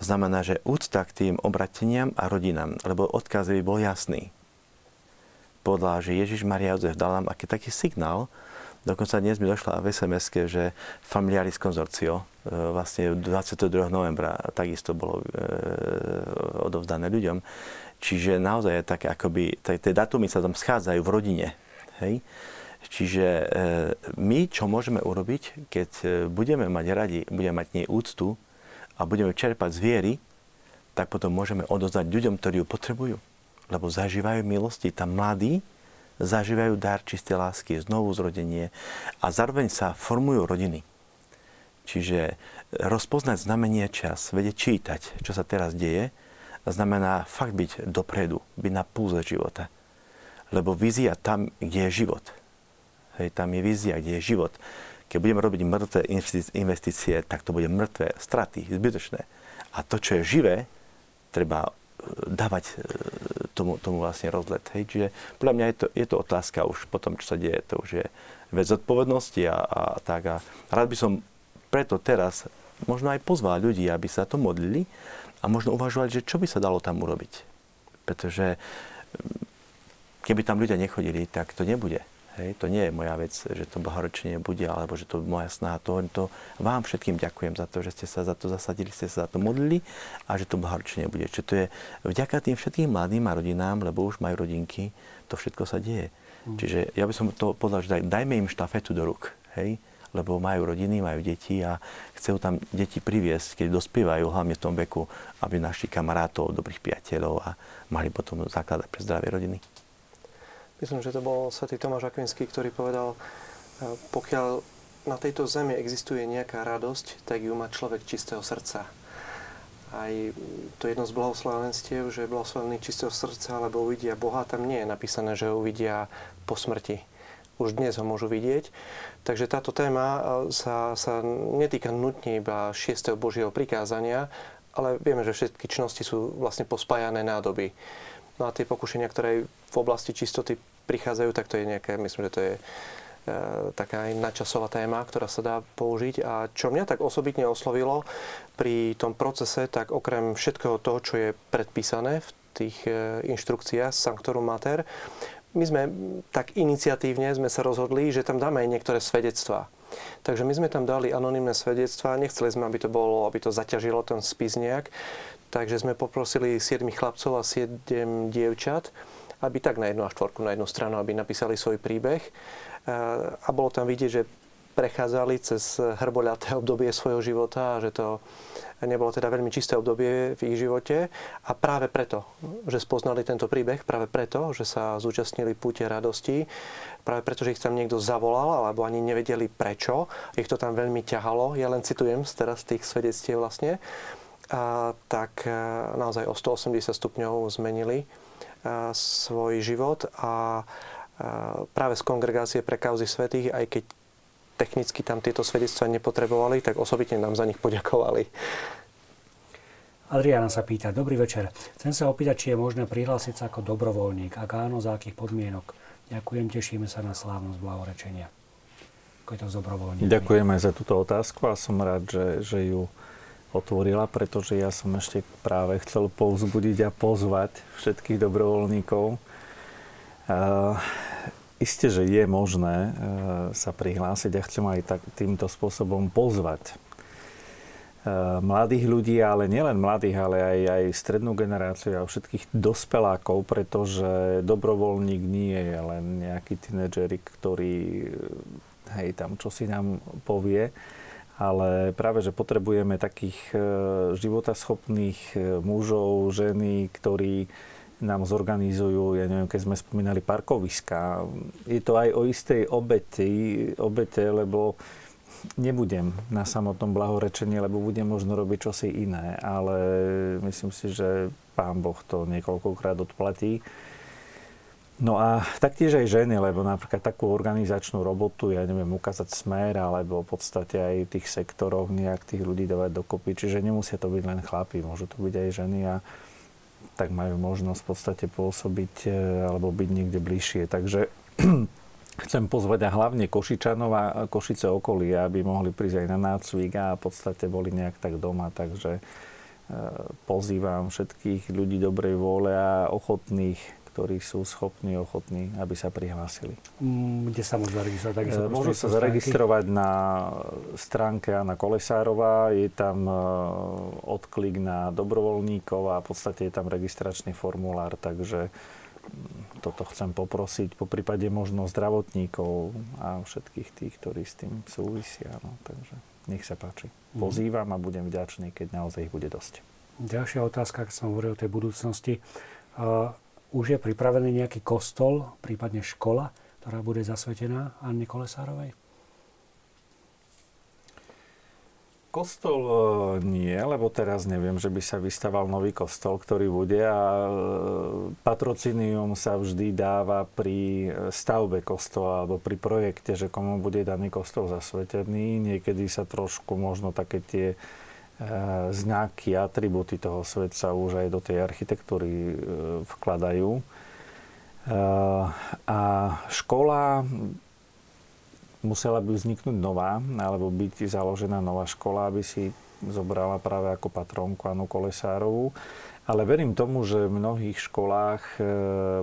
znamená, že úcta k tým obrateniam a rodinám, lebo odkaz by bol jasný. Podľa, že Ježiš Maria Jozef dal nám aký taký signál, Dokonca dnes mi došla v sms že Familiaris Consortio e, vlastne 22. novembra takisto bolo e, odovzdané ľuďom. Čiže naozaj je také akoby, tie datumy sa tam schádzajú v rodine. Hej? Čiže e, my, čo môžeme urobiť, keď budeme mať radi, budeme mať nej úctu a budeme čerpať z viery, tak potom môžeme odozdať ľuďom, ktorí ju potrebujú. Lebo zažívajú milosti. Tam mladí, zažívajú dar čisté lásky, znovu zrodenie a zároveň sa formujú rodiny. Čiže rozpoznať znamenie čas, vedieť čítať, čo sa teraz deje, znamená fakt byť dopredu, byť na púze života. Lebo vízia tam, kde je život. Hej, tam je vízia, kde je život. Keď budeme robiť mŕtve investície, tak to bude mŕtve straty, zbytočné. A to, čo je živé, treba dávať e, tomu, tomu vlastne rozlet. Hej. Čiže podľa mňa je to, je to otázka už po tom, čo sa deje, to už je vec zodpovednosti a, a tak. A rád by som preto teraz možno aj pozval ľudí, aby sa to modlili a možno uvažovali, že čo by sa dalo tam urobiť. Pretože keby tam ľudia nechodili, tak to nebude. Hej, to nie je moja vec, že to blahorečenie bude, alebo že to moja snaha. To, to vám všetkým ďakujem za to, že ste sa za to zasadili, ste sa za to modlili a že to blahorečenie bude. Čiže to je vďaka tým všetkým mladým a rodinám, lebo už majú rodinky, to všetko sa deje. Mm. Čiže ja by som to povedal, že dajme im štafetu do rúk. Hej? lebo majú rodiny, majú deti a chcú tam deti priviesť, keď dospievajú, hlavne v tom veku, aby našli kamarátov, dobrých priateľov a mali potom zakladať pre zdravé rodiny. Myslím, že to bol svätý Tomáš Akvinský, ktorý povedal, e, pokiaľ na tejto zemi existuje nejaká radosť, tak ju má človek čistého srdca. Aj to jedno z blahoslavenstiev, že je blahoslavený čistého srdca, lebo uvidia Boha, tam nie je napísané, že ho uvidia po smrti. Už dnes ho môžu vidieť. Takže táto téma e, sa, sa netýka nutne iba 6. Božieho prikázania, ale vieme, že všetky činnosti sú vlastne pospájané nádoby. No a tie pokušenia, ktoré v oblasti čistoty prichádzajú, tak to je nejaké, myslím, že to je e, taká aj nadčasová téma, ktorá sa dá použiť. A čo mňa tak osobitne oslovilo pri tom procese, tak okrem všetkého toho, čo je predpísané v tých e, inštrukciách Sanctorum Mater, my sme tak iniciatívne sme sa rozhodli, že tam dáme aj niektoré svedectvá. Takže my sme tam dali anonimné svedectvá, nechceli sme, aby to bolo, aby to zaťažilo ten spis nejak, Takže sme poprosili 7 chlapcov a 7 dievčat, aby tak na jednu a štvorku na jednu stranu, aby napísali svoj príbeh. A bolo tam vidieť, že prechádzali cez hrboľaté obdobie svojho života a že to nebolo teda veľmi čisté obdobie v ich živote. A práve preto, že spoznali tento príbeh, práve preto, že sa zúčastnili púte radosti, práve preto, že ich tam niekto zavolal, alebo ani nevedeli prečo, ich to tam veľmi ťahalo. Ja len citujem z teraz tých svedectiev vlastne a, tak a, e, naozaj o 180 stupňov zmenili a, e, svoj život a, a e, práve z kongregácie pre kauzy svetých, aj keď technicky tam tieto svedectva nepotrebovali, tak osobitne nám za nich poďakovali. Adriana sa pýta, dobrý večer. Chcem sa opýtať, či je možné prihlásiť sa ako dobrovoľník. Ak áno, za akých podmienok? Ďakujem, tešíme sa na slávnosť blahorečenia. Ako je to s dobrovoľníkmi? Ďakujem aj za túto otázku a som rád, že, že ju otvorila, pretože ja som ešte práve chcel povzbudiť a pozvať všetkých dobrovoľníkov. Uh, isté, že je možné uh, sa prihlásiť a chcem aj tak, týmto spôsobom pozvať uh, mladých ľudí, ale nielen mladých, ale aj, aj strednú generáciu a všetkých dospelákov, pretože dobrovoľník nie je len nejaký tínedžerik, ktorý hej, tam čo si nám povie, ale práve, že potrebujeme takých e, životaschopných e, mužov, ženy, ktorí nám zorganizujú, ja neviem, keď sme spomínali parkoviska. Je to aj o istej obety, obete, lebo nebudem na samotnom blahorečení, lebo budem možno robiť čosi iné, ale myslím si, že Pán Boh to niekoľkokrát odplatí. No a taktiež aj ženy, lebo napríklad takú organizačnú robotu, ja neviem, ukázať smer, alebo v podstate aj tých sektoroch nejak tých ľudí dávať dokopy. Čiže nemusia to byť len chlapi, môžu to byť aj ženy a tak majú možnosť v podstate pôsobiť e, alebo byť niekde bližšie. Takže chcem pozvať a hlavne Košičanov a Košice okolia, aby mohli prísť aj na nácvik a v podstate boli nejak tak doma. Takže e, pozývam všetkých ľudí dobrej vôle a ochotných ktorí sú schopní, ochotní, aby sa prihlásili. Mm, kde sa môžu zaregistrovať? Takisto e, môžu sa zaregistrovať na stránke Anna Kolesárová, je tam e, odklik na dobrovoľníkov a v podstate je tam registračný formulár, takže mm, toto chcem poprosiť, po prípade možno zdravotníkov a všetkých tých, ktorí s tým súvisia. No, takže nech sa páči. Mhm. Pozývam a budem vďačný, keď naozaj ich bude dosť. Ďalšia otázka, keď som hovoril o tej budúcnosti. Už je pripravený nejaký kostol, prípadne škola, ktorá bude zasvetená Anne Kolesárovej? Kostol e, nie, lebo teraz neviem, že by sa vystaval nový kostol, ktorý bude a e, patrocinium sa vždy dáva pri stavbe kostola alebo pri projekte, že komu bude daný kostol zasvetený. Niekedy sa trošku možno také tie E, znaky, atributy toho svetca už aj do tej architektúry e, vkladajú. E, a škola musela by vzniknúť nová, alebo byť založená nová škola, aby si zobrala práve ako patronku Anu Kolesárovú. Ale verím tomu, že v mnohých školách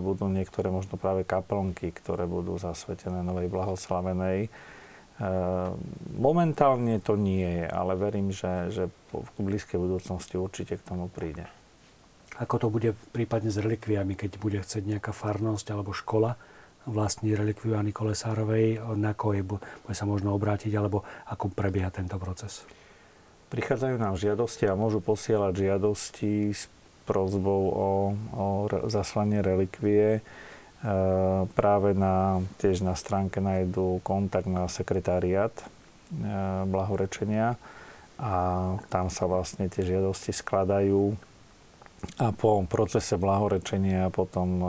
budú niektoré možno práve kaplnky, ktoré budú zasvetené Novej Blahoslavenej momentálne to nie je, ale verím, že, že v blízkej budúcnosti určite k tomu príde. Ako to bude prípadne s relikviami, keď bude chcieť nejaká farnosť alebo škola vlastní relikviu Ani Kolesárovej, na koje bude sa možno obrátiť, alebo ako prebieha tento proces? Prichádzajú nám žiadosti a môžu posielať žiadosti s prozbou o, o zaslanie relikvie práve na, tiež na stránke nájdu kontakt na sekretariat blahorečenia. A tam sa vlastne tie žiadosti skladajú. A po procese blahorečenia potom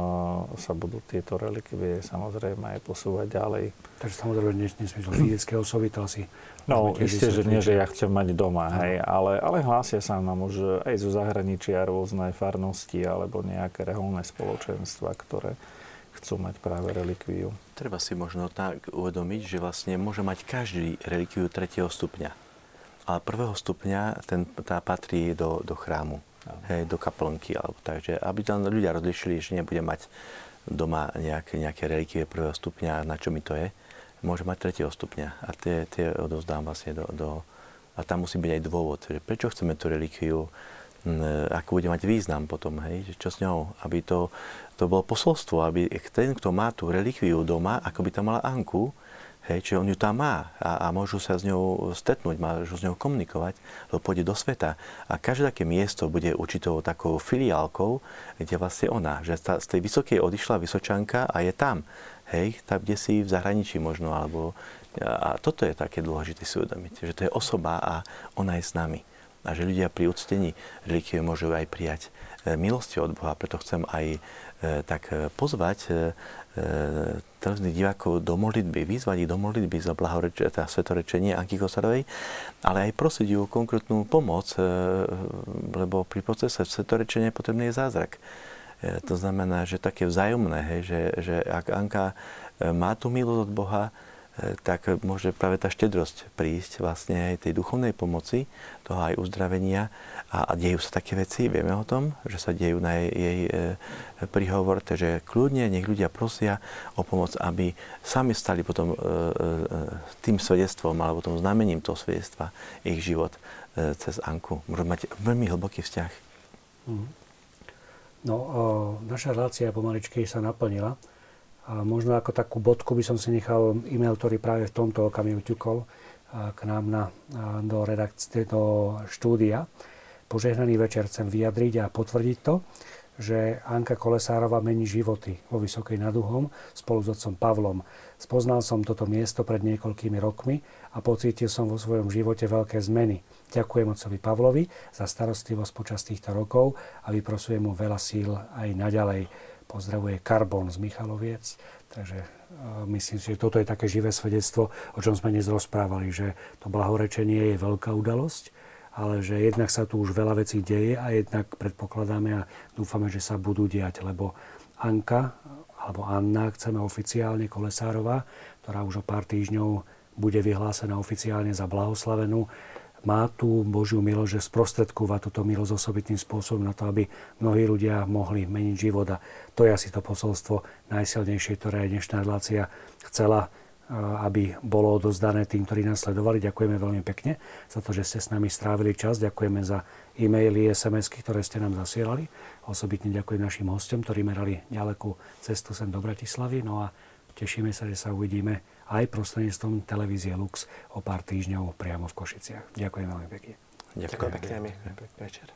sa budú tieto relikvie samozrejme aj posúvať ďalej. Takže samozrejme nesmie to fyzické osoby, to asi... No, isté, že nie, že ja chcem mať doma, hej, ale, ale hlásia sa nám už aj zo zahraničia rôzne farnosti alebo nejaké reholné spoločenstva, ktoré chcú mať práve relikviu. Treba si možno tak uvedomiť, že vlastne môže mať každý relikviu tretieho stupňa. Ale prvého stupňa ten, tá patrí do, do chrámu, hej, do kaplnky. Alebo, takže aby tam ľudia rozlišili, že nebude mať doma nejaké, nejaké relikvie prvého stupňa, na čo mi to je, môže mať tretieho stupňa. A tie, tie odovzdám vlastne do, do... A tam musí byť aj dôvod, že prečo chceme tú relikviu ako bude mať význam potom, hej, čo s ňou, aby to, to bolo posolstvo, aby ten, kto má tú relikviu doma, ako by tam mala Anku, hej, čiže on ju tam má a, a môžu sa s ňou stretnúť, môžu s ňou komunikovať, lebo pôjde do sveta. A každé také miesto bude určitou takou filiálkou, kde vlastne ona, že z tej vysokej odišla Vysočanka a je tam, hej, tam, kde si v zahraničí možno, alebo a toto je také dôležité si uvedomiť, že to je osoba a ona je s nami a že ľudia pri uctení relikvie môžu aj prijať e, milosti od Boha. Preto chcem aj tak e, pozvať televíznych divákov do modlitby, vyzvať ich do modlitby za blahorečenie, teda svetorečenie Anky Kosarovej, ale aj prosiť ju konkrétnu pomoc, lebo pri procese svetorečenia potrebný je zázrak. To znamená, že také vzájomné, že, že ak Anka má tú milosť od Boha, E, tak môže práve tá štedrosť prísť vlastne aj tej duchovnej pomoci, toho aj uzdravenia a, a dejú sa také veci, vieme o tom, že sa dejú na jej, jej e, príhovor, takže kľudne nech ľudia prosia o pomoc, aby sami stali potom e, e, tým svedectvom alebo tom znamením toho svedectva ich život e, cez Anku. Môžu mať veľmi hlboký vzťah. Mhm. No, o, naša relácia pomaličky sa naplnila. A možno ako takú bodku by som si nechal e-mail, ktorý práve v tomto okamihu ťukol k nám na, do, redakcie, do štúdia. Požehnaný večer chcem vyjadriť a potvrdiť to, že Anka Kolesárova mení životy vo Vysokej nad Uhom spolu s otcom Pavlom. Spoznal som toto miesto pred niekoľkými rokmi a pocítil som vo svojom živote veľké zmeny. Ďakujem otcovi Pavlovi za starostlivosť počas týchto rokov a vyprosujem mu veľa síl aj naďalej Pozdravuje Karbon z Michaloviec. Takže myslím si, že toto je také živé svedectvo, o čom sme dnes rozprávali, že to blahorečenie je veľká udalosť, ale že jednak sa tu už veľa vecí deje a jednak predpokladáme a dúfame, že sa budú diať, lebo Anka, alebo Anna, chceme oficiálne Kolesárová, ktorá už o pár týždňov bude vyhlásená oficiálne za blahoslavenú, má tú Božiu milosť, že sprostredkúva túto milosť osobitným spôsobom na to, aby mnohí ľudia mohli meniť život. A to je asi to posolstvo najsilnejšie, ktoré aj dnešná relácia chcela aby bolo odozdané tým, ktorí nás sledovali. Ďakujeme veľmi pekne za to, že ste s nami strávili čas. Ďakujeme za e-maily, SMS-ky, ktoré ste nám zasielali. Osobitne ďakujem našim hostom, ktorí merali ďalekú cestu sem do Bratislavy. No a tešíme sa, že sa uvidíme aj prostredníctvom televízie Lux o pár týždňov priamo v Košiciach. Ďakujem veľmi pekne. Ďakujem pekne. Pekný večer.